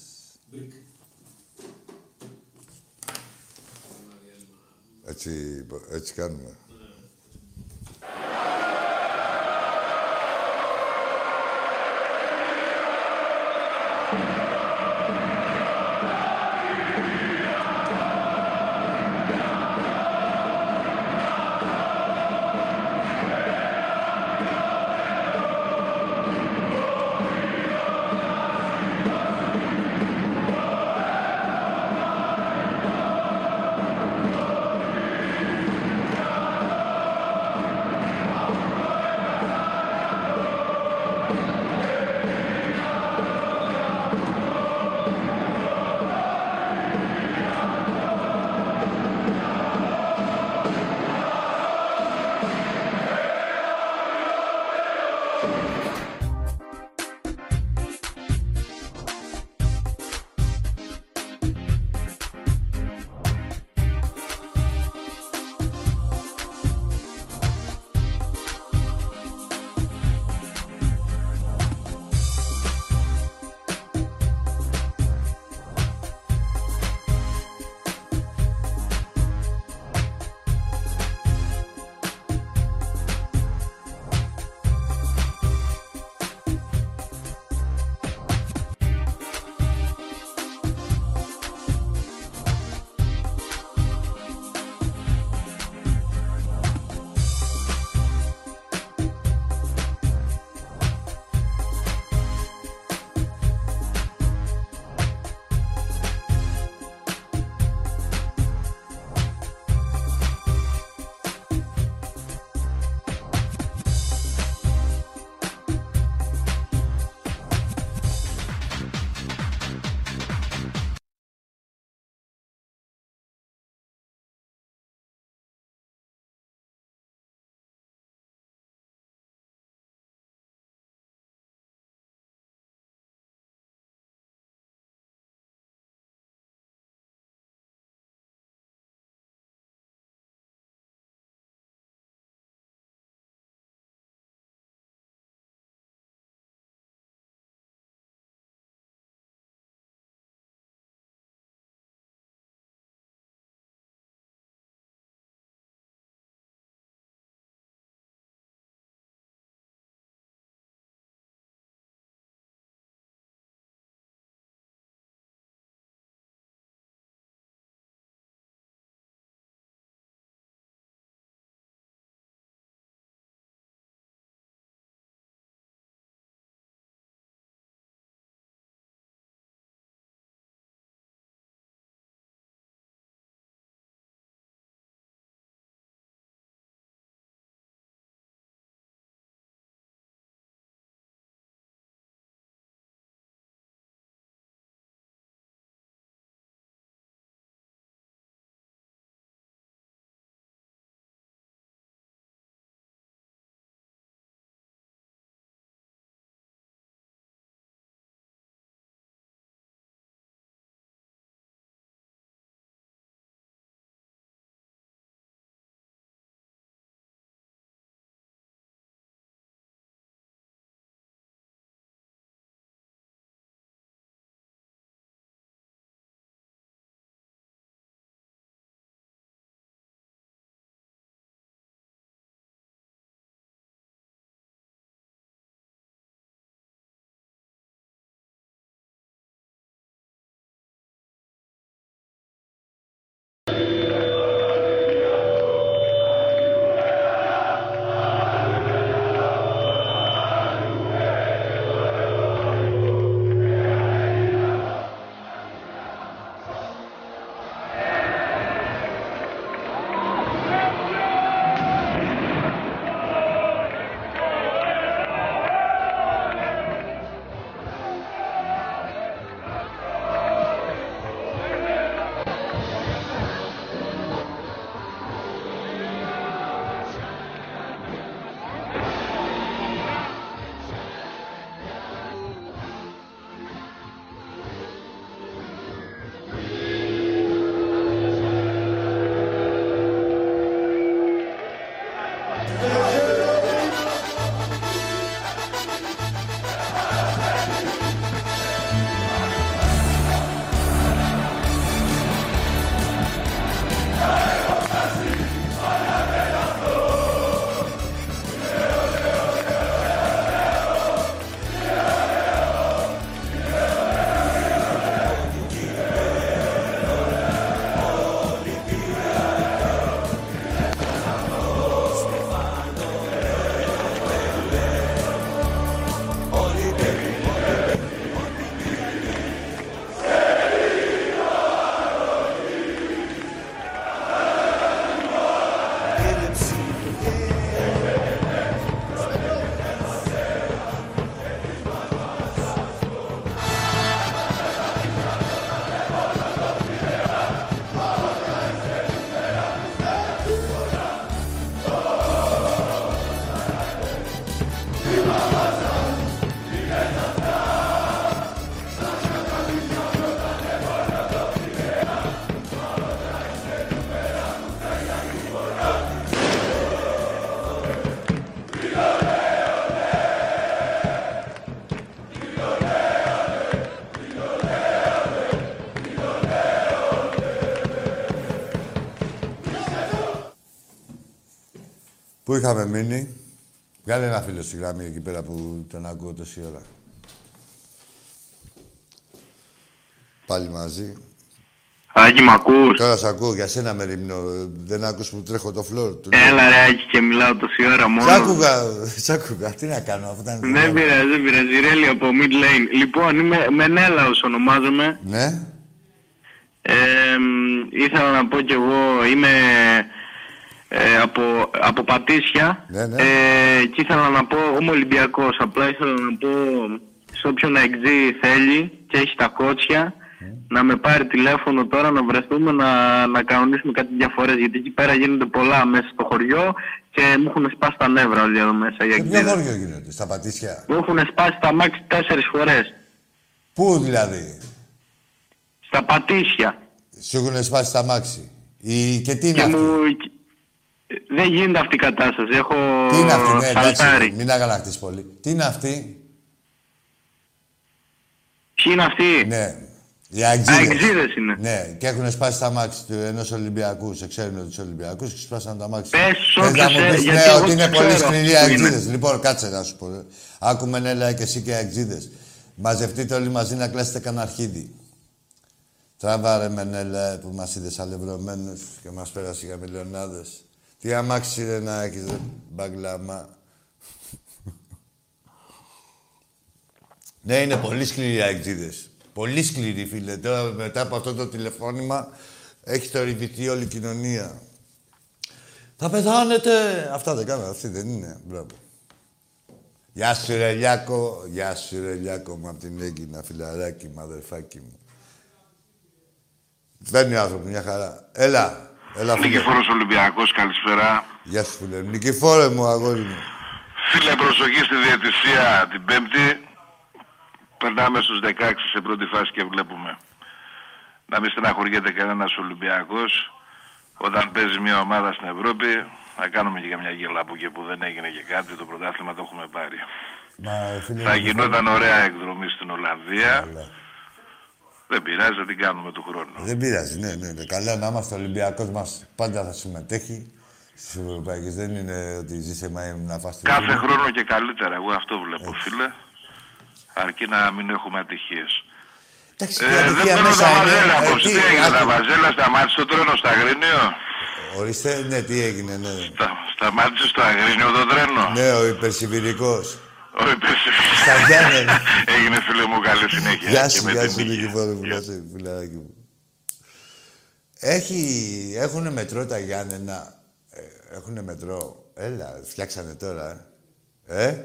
Έτσι, έτσι κάνουμε. Είχαμε μείνει. Βγάλε ένα φίλο στη γραμμή εκεί πέρα που τον ακούω τόση ώρα. Πάλι μαζί. Άκη, μ' ακούς; Τώρα σε ακούω, για σένα με ρίμνω. Δεν άκουσες που τρέχω το φλόρ του. Έλα ρε Άκη και μιλάω τόση ώρα μόνο. Σ' άκουγα, σ' άκουγα. Τι να κάνω, αφού ήταν... Δεν πειράζει, δεν πειράζει. Ρέλη από Mid Lane. Λοιπόν, είμαι Μενέλαος ονομάζομαι. Ναι. Ε, μ, ήθελα να πω κι εγώ, είμαι ε, από, από Πατήσια Ναι, ναι. Ε, και ήθελα να πω, είμαι Ολυμπιακός, απλά ήθελα να πω σε όποιον εξή θέλει και έχει τα κότσια να με πάρει τηλέφωνο τώρα να βρεθούμε να, να κανονίσουμε κάτι διαφορές γιατί εκεί πέρα γίνονται πολλά μέσα στο χωριό και μου έχουν σπάσει τα νεύρα όλοι εδώ μέσα οι Σε ποιο αγγλίδες. χωριό γίνονται, στα Πατήσια; Μου έχουν σπάσει τα μάξι τέσσερις φορές. Πού δηλαδή, Στα Πατήσια. σου έχουν σπάσει τα μάξι; Η... Και τι είναι Και αυτή. μου... Δεν γίνεται αυτή η κατάσταση. Έχω Τι είναι αυτή, ναι, εντάξει, σαλτάρει. μην αγανακτείς πολύ. Τι είναι αυτή, Ποιοι είναι αυτοί; ναι. Οι αεξίδες. Αεξίδες είναι. Ναι, και έχουν σπάσει τα μάξι του ενός Ολυμπιακού. Σε ξέρουν τους Ολυμπιακούς και σπάσαν τα μάξι. Πες Θες όποιος, να μου ε, πεις, γιατί ναι, εγώ ότι είναι ξέρω πολύ σκληροί που είναι. αεξίδε. Λοιπόν, κάτσε να σου πω. ε. Άκουμε Νέλα και εσύ και αεξίδε. Μαζευτείτε όλοι μαζί να κλάσετε κανένα αρχίδι. Τράβα ρε Μενέλα που μας είδες αλευρωμένους και μας πέρασε για μιλιονάδες. Τι αμάξι ρε να έχεις ρε μπαγκλαμά. ναι, είναι πολύ σκληροί οι αεξίδες. Πολύ σκληροί, φίλε. Τώρα μετά από αυτό το τηλεφώνημα έχει θορυβηθεί όλη η κοινωνία. Θα πεθάνετε. Αυτά δεν κάνουν, αυτοί δεν είναι. Μπράβο. Γεια σου ρε Λιάκο, γεια σου ρε Λιάκο μου απ' την Έγκυνα, φιλαράκι μου, αδερφάκι μου. Φέρνει ο άνθρωπος, μια χαρά. Έλα, έλα φίλε. Νικηφόρος Ολυμπιακός, καλησπέρα. Γεια σου φίλε. Νικηφόρε μου, αγόρι μου. Φίλε, προσοχή στη διαιτησία την Πέμπτη. Περνάμε στους 16 σε πρώτη φάση και βλέπουμε. Να μην στεναχωριέται κανένας Ολυμπιακός. Όταν παίζει μια ομάδα στην Ευρώπη, να κάνουμε και μια γέλα από εκεί που δεν έγινε και κάτι. Το πρωτάθλημα το έχουμε πάρει. Μα, φίλε, Θα Νικηφόρε, γινόταν ωραία εκδρομή στην Ολλανδία. Καλά. Δεν πειράζει, θα την κάνουμε του χρόνου. Δεν πειράζει, ναι, ναι, ναι. Καλά να είμαστε ο Ολυμπιακός μας πάντα θα συμμετέχει στις Ευρωπαϊκές. Δεν είναι ότι ζει σε Μαϊάμι να φας την Κάθε πίτα. χρόνο και καλύτερα. Εγώ αυτό βλέπω, φίλε. Αρκεί να μην έχουμε ατυχίες. Εντάξει, Ε, η δεν ατυχία παίρνω μέσα τα είναι. βαζέλα, Ε, πως τι, τι έγινε, τα άκου. βαζέλα σταμάτησε το τρένο στα Αγρίνιο. Ορίστε, ναι, τι έγινε, ναι. Στα, σταμάτησε στο Αγρίνιο το τρένο. Ναι, ο υπερσιβηρικός. Ο υπερσυ- Στα Γιάννενα. Έγινε φίλε μου καλή συνέχεια. Γεια και σου, με γεια την σου, υγεία. Νικηφόρο μου, γεια σου, φιλαράκι μου. Έχει, έχουνε μετρό τα Γιάννενα; Ε, έχουνε μετρό; Έλα, φτιάξανε τώρα. Ε; ε;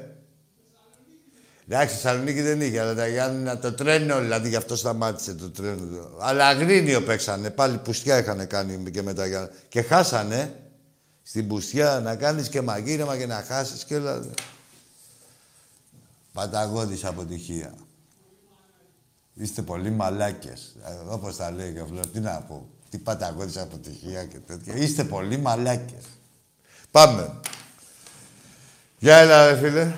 Εντάξει, Θεσσαλονίκη δεν είχε, αλλά τα Γιάννενα το τρένο, δηλαδή γι' αυτό σταμάτησε το τρένο. Αλλά αγρίνιο παίξανε, πάλι πουστιά είχαν κάνει και με τα Γιάννενα. Και χάσανε στην πουστιά να κάνεις και μαγείρεμα και να χάσεις και όλα. Παταγώδης αποτυχία. Είστε πολύ μαλάκες. Ε, Όπως τα λέει και ο Φλόρ, τι να πω. Τι παταγώδης αποτυχία και τέτοια. Είστε πολύ μαλάκες. Πάμε. Για έλα ρε φίλε.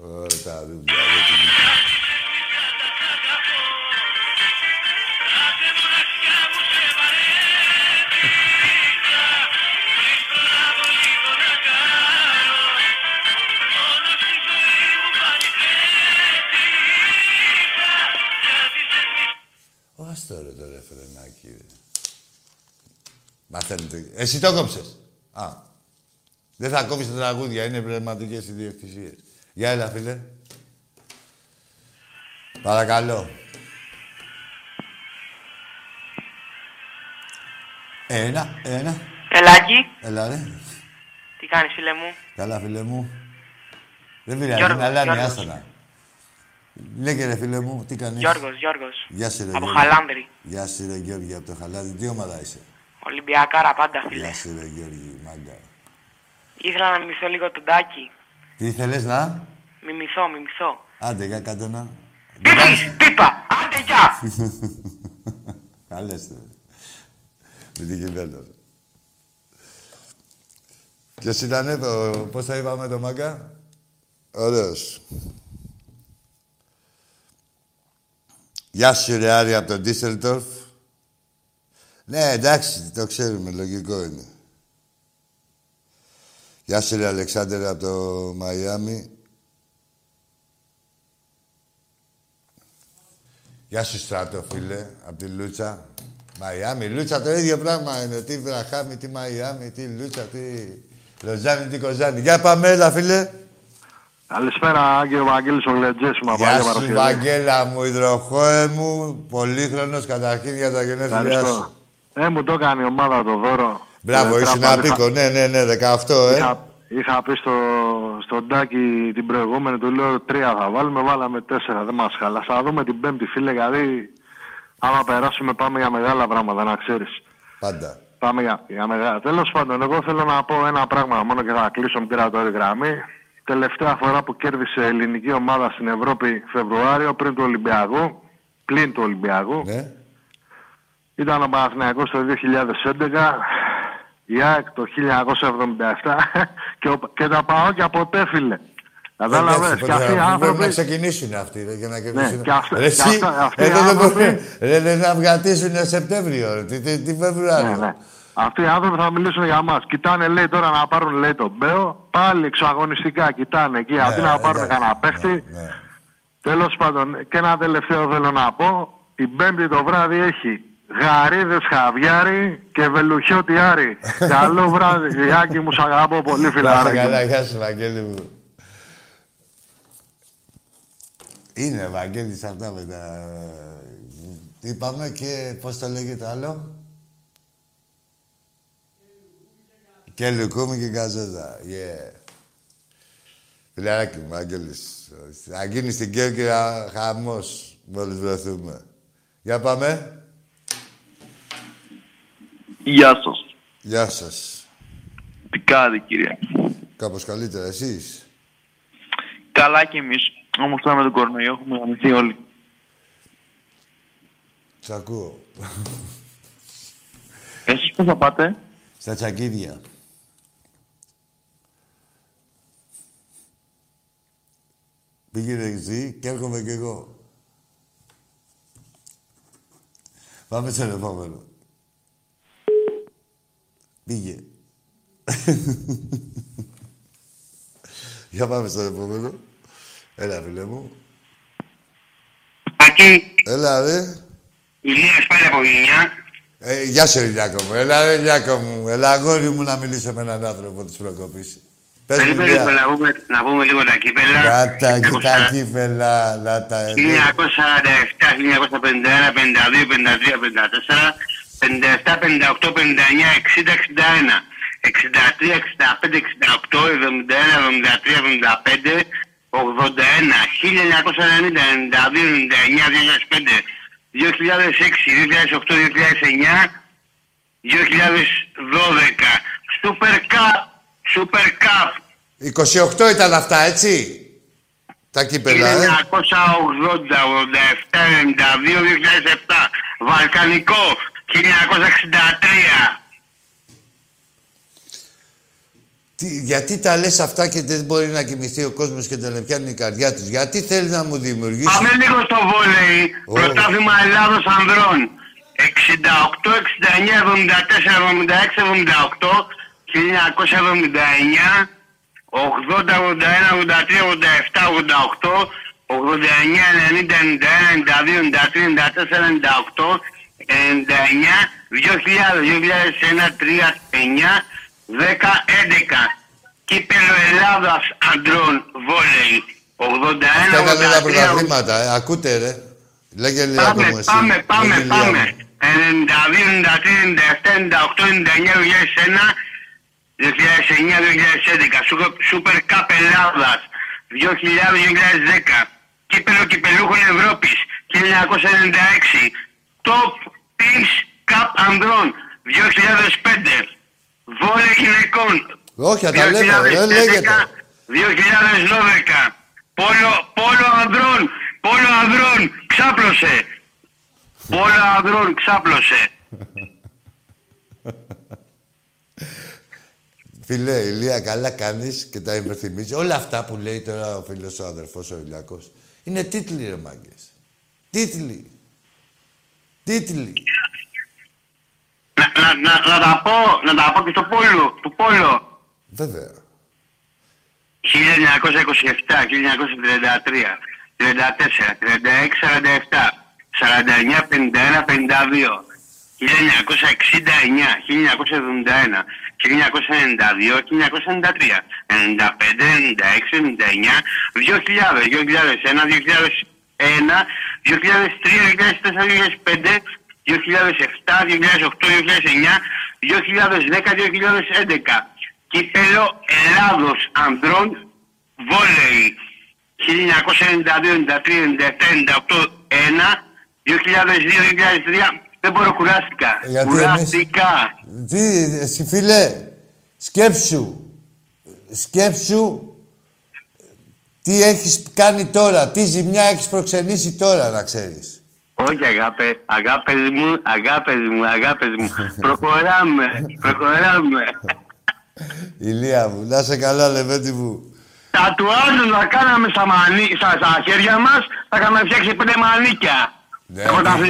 Ωραία τα ρούμπια. Ρε, τι- Ω, ας το ρε το ρεφρενάκι, ρε. Μαθαίνετε. Εσύ το κόψες. Α. Δεν θα κόβεις τα τραγούδια, είναι πνευματικές ιδιοκτησίες. Για έλα, φίλε. Παρακαλώ. Ένα, ένα. Ελάκη, Έλα, ρε. τι κάνεις φίλε μου; Καλά, φίλε μου. Δεν πειράζει, Γιώργος, είναι αλάνι, Γιώργος. άστονα. Λέγε ρε φίλε μου, τι κάνεις; Γιώργος, Γιώργος. Γεια σου ρε Από Γιώργη. Χαλάνδρη. Γεια σου ρε Γιώργη από το Χαλάνδρη. Τι ομάδα είσαι; Ολυμπιακάρα πάντα φίλε. Γεια σου ρε Γιώργη, μάγκα. Ήθελα να μιμηθώ λίγο τον Τάκη. Τι ήθελες να... Μιμηθώ, μιμηθώ. Άντε, για κάτω να... Τι είπες, τι είπα, άντε γεια. Καλές ρε. Με την κυβέρνηση. Ποιος ήτανε, το... πώς θα είπαμε το μάγκα; Ωραίος. Γεια σου ρε Άρη από τον Ντίσσελτορφ. Ναι, εντάξει, το ξέρουμε, λογικό είναι. Γεια σου, Αλεξάνδρε, από το Μαϊάμι. Γεια σου, Στράτο, φίλε, από τη Λούτσα. Μαϊάμι, Λούτσα το ίδιο πράγμα είναι. Τι Βραχάμι, τι Μαϊάμι, τι Λούτσα, τι... Λοζάνι, τι Κοζάνι. Για πάμε, έλα, φίλε. Καλησπέρα, Άγγελο Βαγγέλης, ο Λετζές μου από Γεια σου, Βαγγέλα μου, υδροχόε μου. Πολύχρονος καταρχήν για τα γενέθλιά σου. Ε, μου το έκανε η ομάδα το δώρο. Μπράβο, Ε, είσαι τραπάζα- ένα πίκο, ναι, ναι, ναι, 18, ε. Είχα, είχα πει στο, στον Τάκη την προηγούμενη, του λέω τρία θα βάλουμε, βάλαμε τέσσερα, δεν μας χαλά. Θα δούμε την πέμπτη, φίλε, γιατί άμα περάσουμε πάμε για μεγάλα πράγματα, να ξέρεις. Πάντα. Πάμε για, για μεγάλα. Τέλος πάντων, εγώ θέλω να πω ένα πράγμα μόνο και θα κλείσω μικρά τώρα η γραμμή. Τελευταία φορά που κέρδισε ελληνική ομάδα στην Ευρώπη Φεβρουάριο πριν του Ολυμπιακού, πλην του Ολυμπιακού, Ναι. ήταν ο Παναθηναϊκός το 2011, η ΑΕΚ το 1977 και, ο, και τα ΠΑΟΚια ποτέ φίλε. Κατάλαβες. Εντάξει, Και αυτοί οι πρέπει να άνθρωποι... ξεκινήσουν αυτοί ρε, για να κερδίσουν. και αυτά- Ρε, και εσύ, αυτά- αυτοί οι εδώ δεν άνθρωποι- μπορεί- Ρε, δεν να βγατήσουν Σεπτέμβριο, ρε, τι, τι, τι Φεβρουάριο. Ναι, ναι. Αυτοί οι άνθρωποι θα μιλήσουν για μας. Κοιτάνε, λέει, τώρα να πάρουν, λέει, τον Μπέο. Πάλι εξωαγωνιστικά κοιτάνε εκεί. Αντί να πάρουν Ναι, εντάξει. κανένα παίχτη. Ναι. Τέλος πάντων, και ένα τελευταίο θέλω να πω. Η Πέμπτη το βράδυ έχει γαρίδες χαβιάρι και βελουχιώτη άρι. Καλό βράδυ, Ιάκη μου, σ' αγαπώ πολύ, Να είσαι φιλαράκι. καλά, μου. γεια σου, Βαγγέλη μου. Είναι Βαγγέλης αυτά με τα... Τι είπαμε και πώς το λέγεται άλλο; Και λουκούμι και καζόζα. Yeah. Φιλαράκι μου, Βαγγέλης. Θα γίνει στην Κέρκυρα χαμός μόλις βρεθούμε. Για πάμε. Γεια σας. Γεια σας. Τι κάνετε κύριε. Κάπως καλύτερα εσείς; Καλά κι εμείς. Όμως τώρα με τον κορονοϊό έχουμε γαμηθεί όλοι. Σ' ακούω. Εσείς πώς θα πάτε; Στα τσακίδια. Πήγαινε εσύ και έρχομαι κι εγώ. Πάμε στον επόμενο. Πήγε. Για πάμε στον επόμενο. Έλα, φίλε μου. Ακή, Έλα, ρε. Ηλίας πάλι από Γενιά. Ε, γεια σου, Ηλιάκο μου. Έλα, ρε, Ηλιάκο μου. Έλα, αγόρι μου, να μιλήσω με έναν άνθρωπο της προκοπής. Πες μου, Περίμενε Ηλία. να πούμε, να πούμε λίγο τα κύπελα. Κάτα και τα κύπελα, να τα 1947, 1951, 52, 53, 54, 57, 58, 59, 60, 61, 63, 65, 68, 71, 73, 75, 81, 1990, 92, 99, 2005, 2006, 2008, 2009, 2012. Super Cup, Super Cup. 28 ήταν αυτά, έτσι; Τα κύπελα, ε. 1980, 87, 92, 2007. Βαλκανικό, 1963. Τι, γιατί τα λες αυτά και δεν μπορεί να κοιμηθεί ο κόσμος και να πιάνει η καρδιά τους; Γιατί θέλει να μου δημιουργήσει... Πάμε λίγο στο βόλεϊ. Ω. Πρωτάθλημα Ελλάδος Ανδρών. 68, 69, 74, 76, 78, 1979, 80, 81, 83, 87, 88, 89, 90, 91, 92, 93, 94, 98, 99, 2000, 2001, 3, 9, 10, 11. Κύπελο Ελλάδας Αντρών Βόλεϊ. 81, Αυτά ήταν όλα 83, πρωταθλήματα, ε. Ακούτε, ρε. Λέγε λίγο Πάμε, μου εσύ. πάμε, πάμε, Λέγε, πάμε. Λία μου. 92, 93, 97, 98, 99, 2001, 2009-2011. Σούπερ- Σούπερ Cup Ελλάδας 2000-2010. Κύπελο Κυπελούχων Ευρώπης 1996. Top Teams Cup Ανδρών 2005. Βόλε γυναικών Όχι, θα τα λέμε, δεν λέγεται. 2012. Πόλο, πόλο ανδρών, πόλο ανδρών, ξάπλωσε. Πόλο ανδρών, ξάπλωσε. Φίλε, Ηλία, καλά κάνεις και τα υπερθυμίζεις. Όλα αυτά που λέει τώρα ο φίλος ο αδερφός ο Ηλιακός είναι τίτλοι, ρε μάγκες. Τίτλοι. Τίτλοι. Να, να, να, να τα πω, να τα πω και στο πόλο, του πόλο. Βέβαια. 1927, 1933, 34, 36, 47, 49, 51, 52, 1969, 1971, 1992, 1993, 95, 96, 99, 2000, 2001, 2001, 2003, 2004, 2005, 2007, 2008, 2009, 2010, 2011. Κύπελο Ελλάδος Ανδρών Βόλεϊ 1992, 93, 97, 98, 1, 2002, 2003 δεν μπορώ, κουράστηκα. Γιατί κουράστηκα. Εμείς... Τι, εσύ φίλε, σκέψου. Σκέψου τι έχεις κάνει τώρα, τι ζημιά έχεις προξενήσει τώρα, να ξέρεις. Όχι, αγάπη, αγάπες μου, αγάπες μου, αγάπες μου. προχωράμε, προχωράμε. Ηλία μου, να σε καλά, λεβέντη μου. Τα του άλλου να κάναμε στα, μανί, στα, στα χέρια μας, θα είχαμε φτιάξει πέντε μανίκια. Ναι, από τα ναι.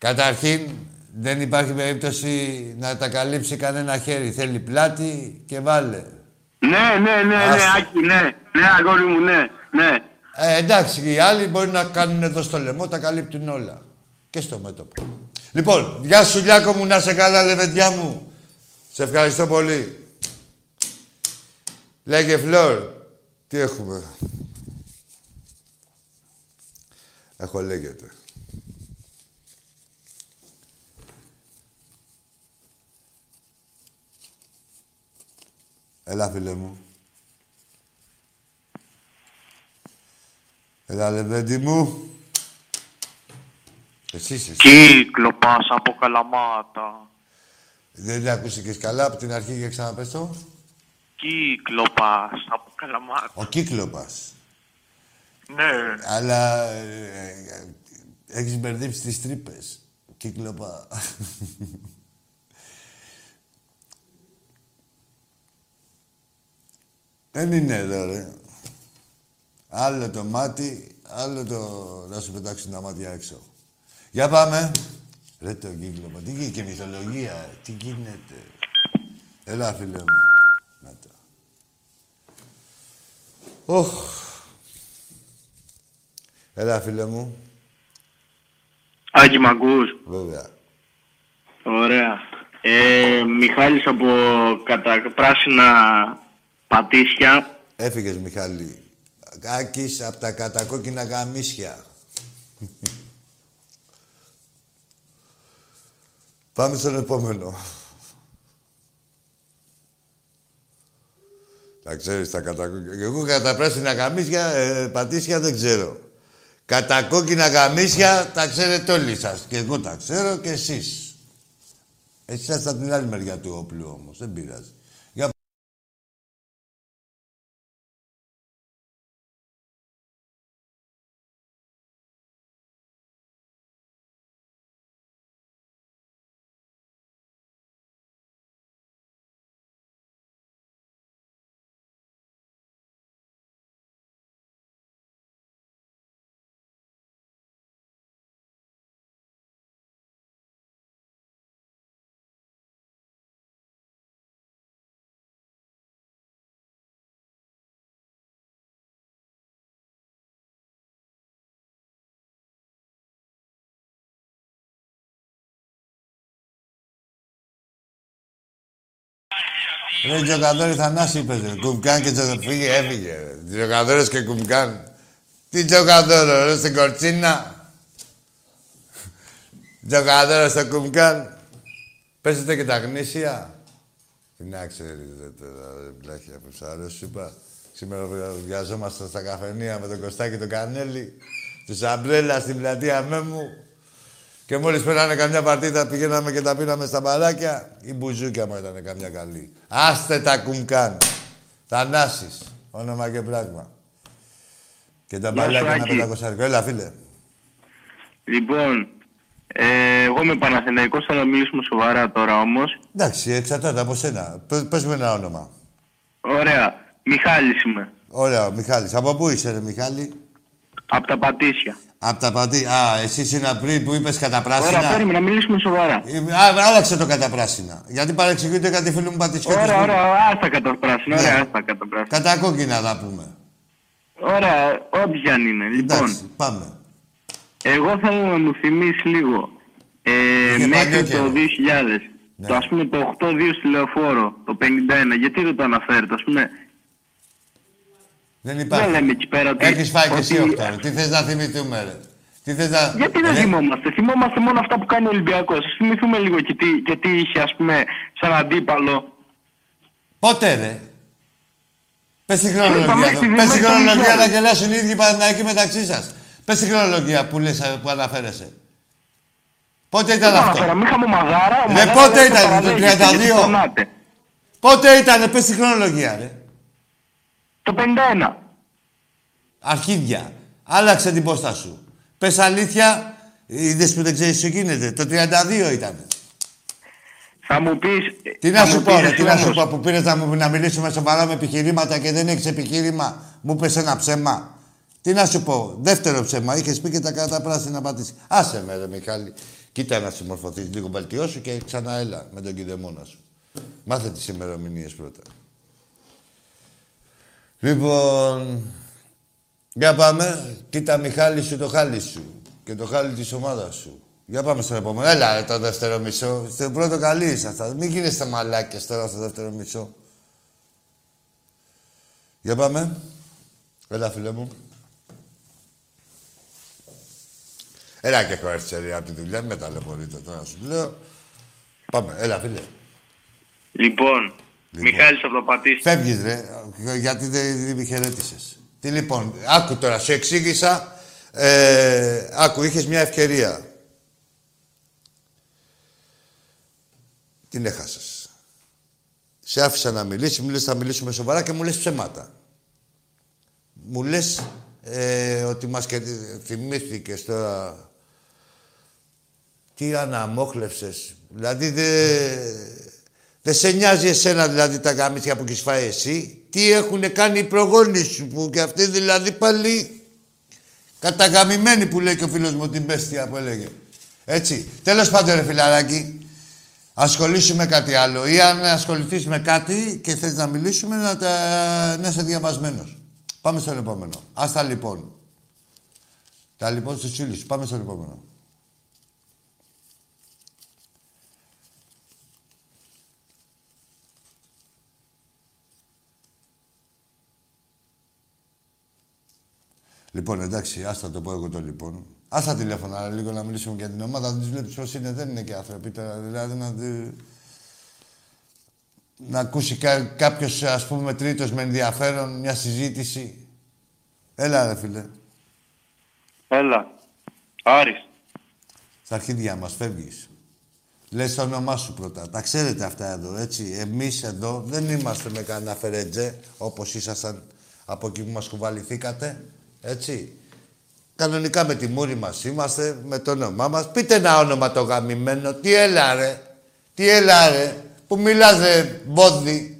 Βήματα. Καταρχήν, δεν υπάρχει περίπτωση να τα καλύψει κανένα χέρι. Θέλει πλάτη και βάλε. Ναι, ναι, ναι, ναι, Άστα. Άκη, ναι, ναι, αγόρι μου, ναι, ναι. Ε, εντάξει, οι άλλοι μπορεί να κάνουν εδώ στο λαιμό, τα καλύπτουν όλα. Και στο μέτωπο. Λοιπόν, γεια σου Λιάκο μου, να σε καλά, λεβεντιά μου. Σε ευχαριστώ πολύ. Λέγε Φλόρ, τι έχουμε; Έχω λέγεται. Έλα, φίλε μου. Έλα, λεβέντη μου. Εσύ είσαι. Κύκλο πας από καλαμάτα. Δεν ακούστηκες καλά από την αρχή και ξαναπες το. Κύκλο πας από καλαμάτα. Ο κύκλοπας. Ναι. Αλλά ε, ε, έχεις μπερδέψει τις τρύπες. Κύκλοπα. Δεν είναι εδώ, ρε. Άλλο το μάτι, άλλο το να σου πετάξουν τα μάτια έξω. Για πάμε. Ρε το κύκλοπα. Τι γίνεται και μυθολογία. ε. Τι γίνεται. Έλα, φίλε μου. Να το. Οχ. Έλα, φίλε μου. Άκη μ' ακούς; Βέβαια. Ωραία. Ε, Μιχάλης από κατα... πράσινα πατήσια. Έφυγες, Μιχάλη. Άκης από τα κατακόκκινα γαμίσια. Πάμε στον επόμενο. Τα ξέρεις τα κατακόκκινα. Εγώ κατά πράσινα γαμίσια, ε, πατήσια δεν ξέρω. Κατά κόκκινα γαμίσια τα ξέρετε όλοι σας. Και εγώ τα ξέρω και εσείς. Εσείς είσαστε από την άλλη μεριά του όπλου όμως. Δεν πειράζει. Ρε Τζοκαδόρη Θανάση είπες ρε. Κουμκάν και Τζοκαδόρη. Φύγε, έφυγε. ρε. Τζοκαδόρος και Κουμκάν. Τι Τζοκαδόρο, ρε, στην Κορτσίνα. Τζοκαδόρο στο Κουμκάν. Παίζετε και τα γνήσια. Τι να ξέρεις ρε τώρα, ρε πλάχια που σ' αρέσει, είπα. Σήμερα βιαζόμαστε στα καφενεία με τον Κωστάκη τον Κανέλη. Τους Σαμπρέλα στην πλατεία Μέμου. Και μόλις πέρανε καμιά παρτίδα πηγαίναμε και τα πήραμε στα μπαράκια. Η μπουζούκια μου ήταν καμιά καλή. Άστε τα κουμκάν. Θανάσης. Όνομα και πράγμα. Και τα Γεια σου, μπαλάκια ένα Άκη. πεντακοσάρικο. Έλα, φίλε. Λοιπόν, ε, εγώ είμαι Παναθηναϊκός, θα μιλήσουμε σοβαρά τώρα όμως. Εντάξει, εξαρτάται από σένα. Πε- Πες μου ένα όνομα. Ωραία. Μιχάλης είμαι. Ωραία, ο Μιχάλης. Από πού είσαι, ρε Μιχάλη; Από τα Πατήσια. Απ' τα πατή. Α, εσύ είναι πριν που είπες κατά πράσινα. Ωραία, παίρνουμε να μιλήσουμε σοβαρά. Ε, Α, άλλαξε το κατά πράσινα. Γιατί παρεξηγείται κάτι φίλο μου πατησιώτη. Ωραία, ωραία, άστα κατά πράσινα. Ναι. Ωραία, άστα κατά πράσινα. Κατά κόκκινα θα πούμε. Ωραία, ό,τι κι αν είναι. Λοιπόν, Εντάξει, πάμε. εγώ θέλω να μου θυμίσεις λίγο. Ε, Είχε μέχρι παλιό το καιρό. 2000. Ναι. Το ας πούμε το 8-2 στη λεωφόρο, το 51. Γιατί δεν το αναφέρετε, ας πούμε. Δεν υπάρχει. Δεν λέμε εκεί πέρα ότι- Έχεις φάει και εσύ ότι- οχτώ. ρε. Τι θες να θυμηθούμε, ρε. Τι θες να... Γιατί δεν Ρε, θυμόμαστε; Θυμόμαστε μόνο αυτά που κάνει ο Ολυμπιακός. Ας θυμηθούμε λίγο και τι, και τι είχε, ας πούμε, σαν αντίπαλο. Πότε, ρε. Πες τη Είπαμε χρονολογία στη εδώ. Πες τη Δημήτρη χρονολογία να Μιχάλη. γελάσουν οι ίδιοι Παναθηναϊκοί μεταξύ σας. Πες τη χρονολογία που, λες, ε, που αναφέρεσαι. Πότε ήταν Δεν αυτό; αναφέραμε. Είχαμε μαδάρα. ο Ρε, Μαδάρας πότε δεν ήταν, το παραλέγει, 32? και φωνάτε. Πότε ήτανε, πες τη χρονολογία, ρε. Το 51. Αρχίδια. Άλλαξε την πόστα σου. Πες αλήθεια, είδες που δεν ξέρεις τι γίνεται. Το 32 ήταν. Θα μου πεις... Τι θα να σου μου πω, πεις ρε, τι να σου όμως, πω που πήρες να, μου- να μιλήσουμε σοβαρά με επιχειρήματα και δεν έχεις επιχείρημα. Μου πες ένα ψέμα. Τι να σου πω, δεύτερο ψέμα. Είχες πει και τα κατά πράσινα πατήσει. Άσε με, ρε Μιχάλη. Κοίτα να συμμορφωθείς λίγο, βελτιώσου και ξανά έλα με τον κηδεμόνα σου. Μάθε τις ημερομηνίες πρώτα. Λοιπόν, για πάμε. Κοίτα Μιχάλη σου το χάλι σου και το χάλι της ομάδας σου. Για πάμε στο επόμενο. Έλα ρε, το δεύτερο μισό. Στο πρώτο καλή ήσασταν. Μην γίνεστε μαλάκες τώρα στο δεύτερο μισό. Για πάμε. Έλα φίλε μου. Έλα και έχω έρθει ρε, από τη δουλειά. Μην με ταλαιπωρείτε τώρα σου λέω. Πάμε. Έλα φίλε. Λοιπόν, Μιχάλης από το Πατήσι. Φεύγεις ρε, γιατί δεν με χαιρέτησες. Τι λοιπόν, άκου τώρα, σου εξήγησα. Ε, άκου, είχες μια ευκαιρία. Την έχασες. Σε άφησα να μιλήσεις, μου λες θα μιλήσουμε σοβαρά και μου λες ψέματα. Μου λες ε, ότι μας και θυμήθηκες τώρα τι αναμόχλευσες. Δηλαδή δεν δεν σε νοιάζει εσένα δηλαδή τα γαμίσια που έχεις φάει εσύ; Τι έχουν κάνει οι προγόνοι σου που και αυτοί δηλαδή πάλι καταγαμημένοι που λέει και ο φίλος μου την πέστια που έλεγε. Έτσι. Τέλος πάντων ρε φιλαράκι, ασχολήσου με κάτι άλλο ή αν ασχοληθείς με κάτι και θες να μιλήσουμε να, τα... να είσαι διαβασμένος. Πάμε στον επόμενο. Ας τα λοιπόν. Τα λοιπόν στους φίλους. Πάμε στον επόμενο. Λοιπόν, εντάξει, άστα το πω εγώ το λοιπόν. Άστα τηλέφωνα λίγο να μιλήσουμε για την ομάδα. Δεν του βλέπεις πώς είναι, δεν είναι και άνθρωποι τώρα. Δηλαδή να, δει- να ακούσει κα, κάποιος, ας πούμε, τρίτος με ενδιαφέρον μια συζήτηση. Έλα, ρε φίλε. Έλα. Άρης. Στα αρχίδια μας φεύγεις. Λες το όνομά σου πρώτα. Τα ξέρετε αυτά εδώ, έτσι. Εμείς εδώ δεν είμαστε με κανένα φερέτζε όπως ήσασταν από εκεί που μας κουβαληθήκατε. Έτσι. Κανονικά με τη μούρη μας είμαστε, με το όνομά μας. Πείτε ένα όνομα το γαμημένο. Τι έλα ρε. Τι έλα ρε. Που μιλάς ρε μπόδι.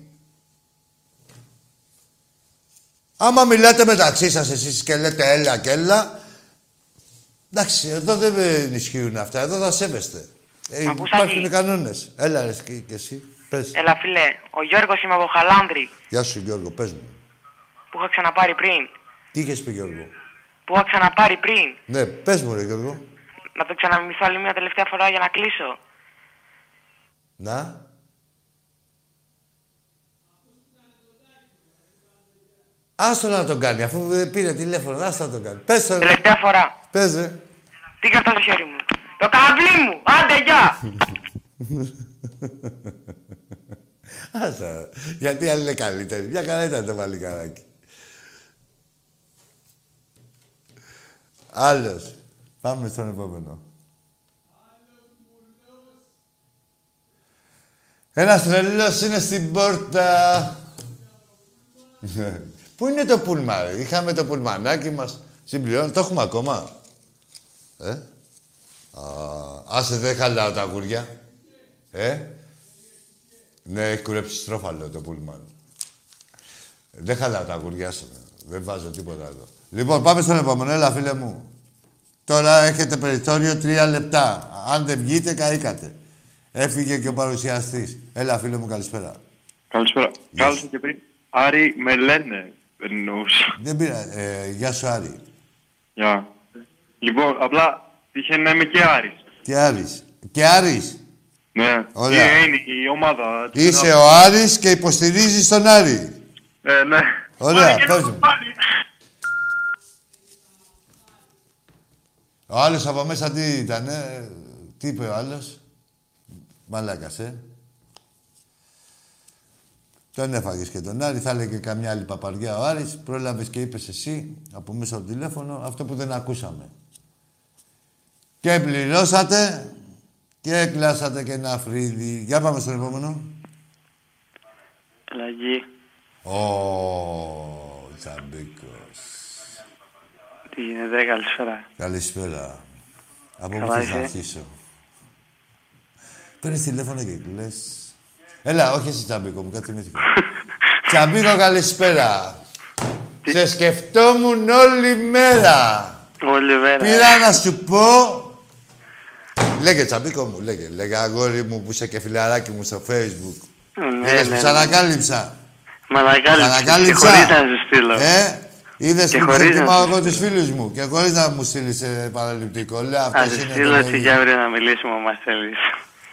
Άμα μιλάτε μεταξύ σας εσείς και λέτε έλα και έλα, εντάξει, εδώ δεν ισχύουν αυτά. Εδώ θα σέβεστε. Ε, Ακούς, υπάρχουν Άκη. κανόνες. Έλα ρε και, και εσύ. Πες. Έλα φίλε, ο Γιώργος είμαι από Χαλάνδρη Γεια σου Γιώργο, πες μου. που είχα ξαναπάρει πριν. Τι είχες πει Γιώργο; Που είχα ξαναπάρει πριν. Ναι, πες μου ρε Γιώργο. Να το ξαναμιμηθώ άλλη μια τελευταία φορά για να κλείσω. Να. Άστο να τον κάνει, αφού δεν πήρε τηλέφωνο, άστο να τον κάνει. Πες το ρε. Τελευταία φορά. Πες ρε. Τι κρατάς στο χέρι μου; Το καβλί μου. Άντε γεια. Άστα. Γιατί άλλη είναι καλύτερη. Μια καλά ήταν το βαλικαράκι. Άλλος. Πάμε στον επόμενο. Ένας τρελός είναι στην πόρτα. Πού είναι το πούλμα, ρε. Είχαμε το πουλμανάκι μας. Συμπληρώνει. Το έχουμε ακόμα; Ε; Α, άσε δεν χαλάω τα αγούρια. Ε; Ναι, έχει κουρέψει στρόφαλο το πούλμαν. Δεν χαλάω τα αγούρια σου. Δεν βάζω τίποτα εδώ. Λοιπόν, πάμε στον επόμενο. Έλα, φίλε μου. Τώρα έχετε περιθώριο τρία λεπτά. Αν δεν βγείτε, καήκατε. Έφυγε και ο παρουσιαστής. Έλα, φίλε μου, καλησπέρα. Καλησπέρα. Κάλεσα και πριν. Άρη, με λένε. Δεν εννοούσα. Δεν πήρα. Ε, γεια σου, Άρη. Γεια. Λοιπόν, απλά τυχαίνει να είμαι και Άρης. Και Άρης. Και Άρης. Ναι. Ωραία. Και είναι η ομάδα. Είσαι ο Άρης και υποστηρίζεις τον Άρη. Ε, ναι. Ωραία, πες μου. Ο άλλος από μέσα τι ήταν, τι είπε ο άλλος; Μαλάκας, ε. Τον έφαγες και τον Άρη, θα έλεγε καμιά άλλη παπαριά ο Άρης. Πρόλαβες και είπες εσύ από μέσα από το τηλέφωνο αυτό που δεν ακούσαμε. Και πληρώσατε και έκλασατε και ένα φρύδι. Για πάμε στον επόμενο. Αλλαγή. Ω, Τσαμπίκος. Τι γίνεται, καλησπέρα. Καλησπέρα. Από πού Καλά θες να είσαι; αρχίσω; Παίρνεις τηλέφωνο και λες... Έλα, όχι εσύ Τσαμπίκο μου, κάτι θυμήθηκα. Τσαμπίκο, καλησπέρα. Σε σκεφτόμουν όλη μέρα. Όλη μέρα. Πήρα να σου πω... Λέγε Τσαμπίκο μου, λέγε. Λέγε αγόρι μου που είσαι και φιλαράκι μου στο facebook. Ναι, Είδες ναι, που σ' ναι. ανακάλυψα. Μ' ανακάλυψες και Ανακάλυψα. χωρίς να σου στείλω. Ε, είδες Και που χωρίς να προτιμάω σου εγώ τους φίλους μου. Και χωρίς να μου στείλεις ε, παραληπτικό. Λέω, Θα αυτός σου είναι στείλω το έτσι παιδί. για αύριο να μιλήσουμε, μας θέλεις.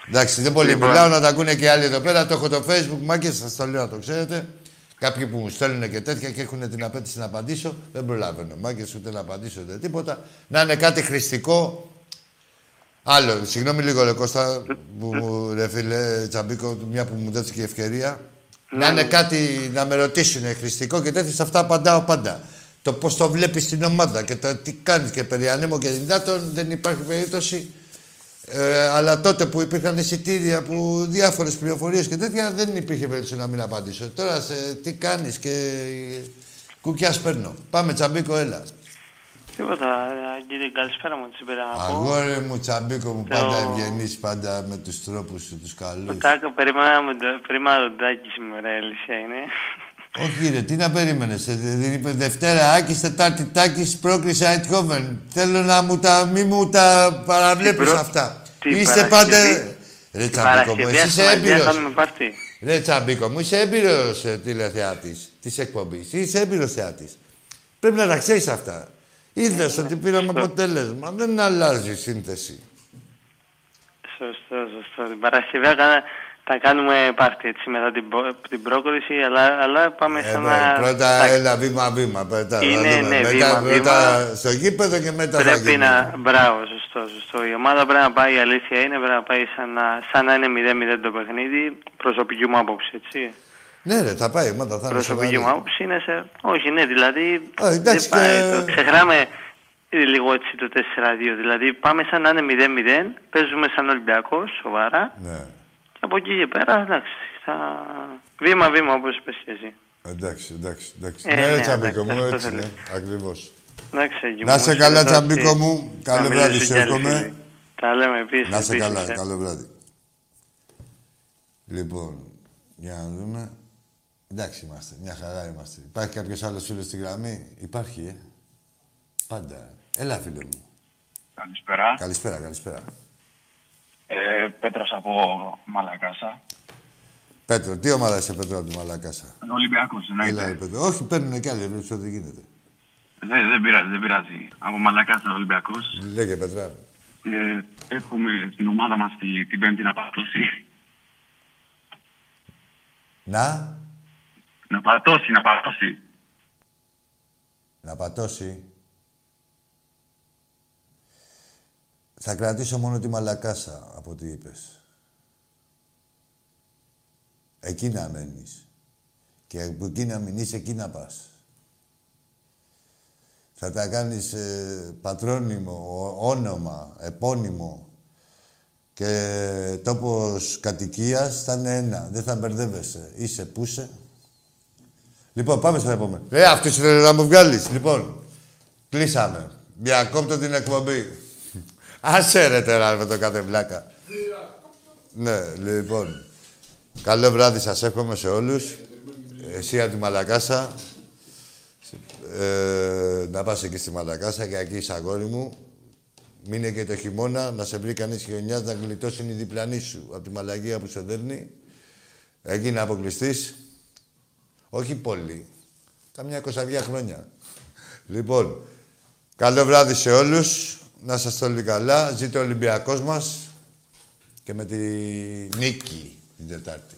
Εντάξει, δεν πολύ Λοιπόν. μιλάω να τα ακούνε και άλλοι εδώ πέρα. Το έχω το facebook, μάκες, σας το λέω να το ξέρετε. Κάποιοι που μου στέλνουν και τέτοια και έχουν την απέτηση να απαντήσω, δεν προλαβαίνω. Μάκες ούτε να απαντήσω ούτε τίποτα. Να είναι κάτι χρηστικό. Άλλο, συγγνώμη λίγο, ρε Κώστα, που μου, ρε φίλε Τσαμπίκο, μια που μου δόθηκε η ευκαιρία. Να είναι κάτι να με ρωτήσουν χρηστικό και τέτοια, σε αυτά απαντάω πάντα. Το πώς το βλέπεις στην ομάδα και το τι κάνεις και περί ανέμων και δυνατών δεν υπάρχει περίπτωση. Ε, αλλά τότε που υπήρχαν εισιτήρια, που διάφορες πληροφορίες και τέτοια, δεν υπήρχε περίπτωση να μην απαντήσω. Τώρα σε τι κάνεις και κουκιά παίρνω. Πάμε τσαμπίκο, έλα. Τίποτα, ε, κύριε, καλησπέρα μου, έτσι πέρα να πω. Αγόρι μου, τσαμπίκο μου, Το- πάντα ευγενής, πάντα με τους τρόπους σου, τους καλούς. Τάκο, περίμενα με το- περίμενα τον Τάκη σήμερα, η αλήθεια είναι. Όχι, ρε, τι να περίμενες. Δεν είπε Δευτέρα Άκης, Τετάρτη Τάκης, πρόκριση Αιτχόβεν. Θέλω να μου τα, μη μου τα παραβλέπεις προ- αυτά. τι Είσαι Παρασκευή- πάντα. Ρε Την Τσαμπίκο μου, Παρασκευή εσύ είσαι ας πούμε, έμπειρος. κάνουμε πάρτι. Ρε Τσαμπίκο μου, είσαι έμπειρος τηλεθεάτης της εκπομπής. Είσαι έμπειρος θεάτης. Πρέπει να τα ξέρεις αυτά. Είδες ότι πήραμε αποτέλεσμα. Δεν αλλάζει η σύνθεση. Σωστό, σωστό. Την Παρασκευή θα κάνα- θα κάνουμε πάρτι έτσι μετά την, πο- την πρόκριση, αλλά, αλλά πάμε Ε, σαν ναι, να... πρώτα Εντάξει, έλα βήμα-βήμα. Μετά, Είναι, να δούμε. ναι, μετά, βήμα, πρώτα βήμα. στο γήπεδο και μετά θα Πρέπει γίνει. να... Μπράβο, σωστό, σωστό. Η ομάδα πρέπει να πάει, η αλήθεια είναι, πρέπει να πάει σαν να, σαν να είναι 0-0 το παιχνίδι, προσωπική μου άποψη, έτσι. Ναι, ρε, θα πάει. Μάτα, θα είναι Προσωπική σοβαρή. μου άποψη είναι σε... Όχι, ναι, δηλαδή... Α, εντάξει, δεν πάει, και- το ξεχνάμε λίγο έτσι το 4-2. Δηλαδή πάμε σαν να είναι 0-0, παίζουμε σαν Ολυμπιακός, σοβαρά. Ναι. Και από εκεί και πέρα, εντάξει, θα... Βήμα-βήμα, όπως είπες και εσύ. Εντάξει, εντάξει, εντάξει. Ε, ναι, ρε, ναι, Τσαμπίκο μου, εντάξει, έτσι αυτό ναι. Ακριβώς. Εντάξει, Αγγί Να μου, σε σε καλά, ευχαριστώ Τσαμπίκο και μου. θα Καλό μιλήσω βράδυ, κι σου άλλοι εύχομαι. φίλοι. Τα λέμε επίσης. Να σε επίσης, καλά, ε. καλό βράδυ. Λοιπόν, για να δούμε. Εντάξει είμαστε, μια χαρά είμαστε. Υπάρχει κάποιος άλλος φίλος στη γραμμή; Υπάρχει, ε. Πάντα. Έλα, φίλε μου. Καλησπέρα. Καλησπέρα, καλησπέρα. Ε, Πέτρας από Μαλακάσα. Πέτρο, τι ομάδα είσαι, Πέτρο, από τη Μαλακάσα; Ολυμπιακός, Έλα, εννοείται. ρε, Πέτρο. Όχι, παίρνουν κι άλλοι, βλέπεις ότι γίνεται. Δεν, δεν πειράζει, δεν πειράζει. Από Μαλακάσα Ολυμπιακός. Λέγε, Πέτρα. Ε, έχουμε την ομάδα μας τη, την Πέμπτη να πατώσει. Να, Να πατώσει, να πατώσει. να πατώσει. Θα κρατήσω μόνο τη Μαλακάσα, από ό,τι είπες. Εκεί να μένεις. Και από εκεί να μείνεις, εκεί να πας. Θα τα κάνεις ε, πατρόνυμο, ο- όνομα, επώνυμο και τόπος κατοικίας θα είναι ένα. Δεν θα μπερδεύεσαι. Είσαι που είσαι. Λοιπόν, πάμε στο επόμενο. Ε, αυτός ήθελε να μου βγάλεις. Λοιπόν, κλείσαμε. Διακόπτω την εκπομπή. Άσε ρε τώρα με το κάθε βλάκα. ναι, λοιπόν. Καλό βράδυ σας εύχομαι σε όλους. Εσύ από τη Μαλακάσα. Ε, να πας εκεί στη Μαλακάσα και εκεί είσαι αγόρι μου. Μείνε και το χειμώνα, να σε βρει κανείς χιονιάς, να γλιτώσει η διπλανή σου από τη μαλαγία που σε δέρνει. Εκεί να αποκλειστείς. Όχι πολύ. Καμιά κοσαβιά χρόνια. λοιπόν, καλό βράδυ σε όλους. Να είστε όλοι καλά. ζητώ ο Ολυμπιακός μας και με τη νίκη την Τετάρτη.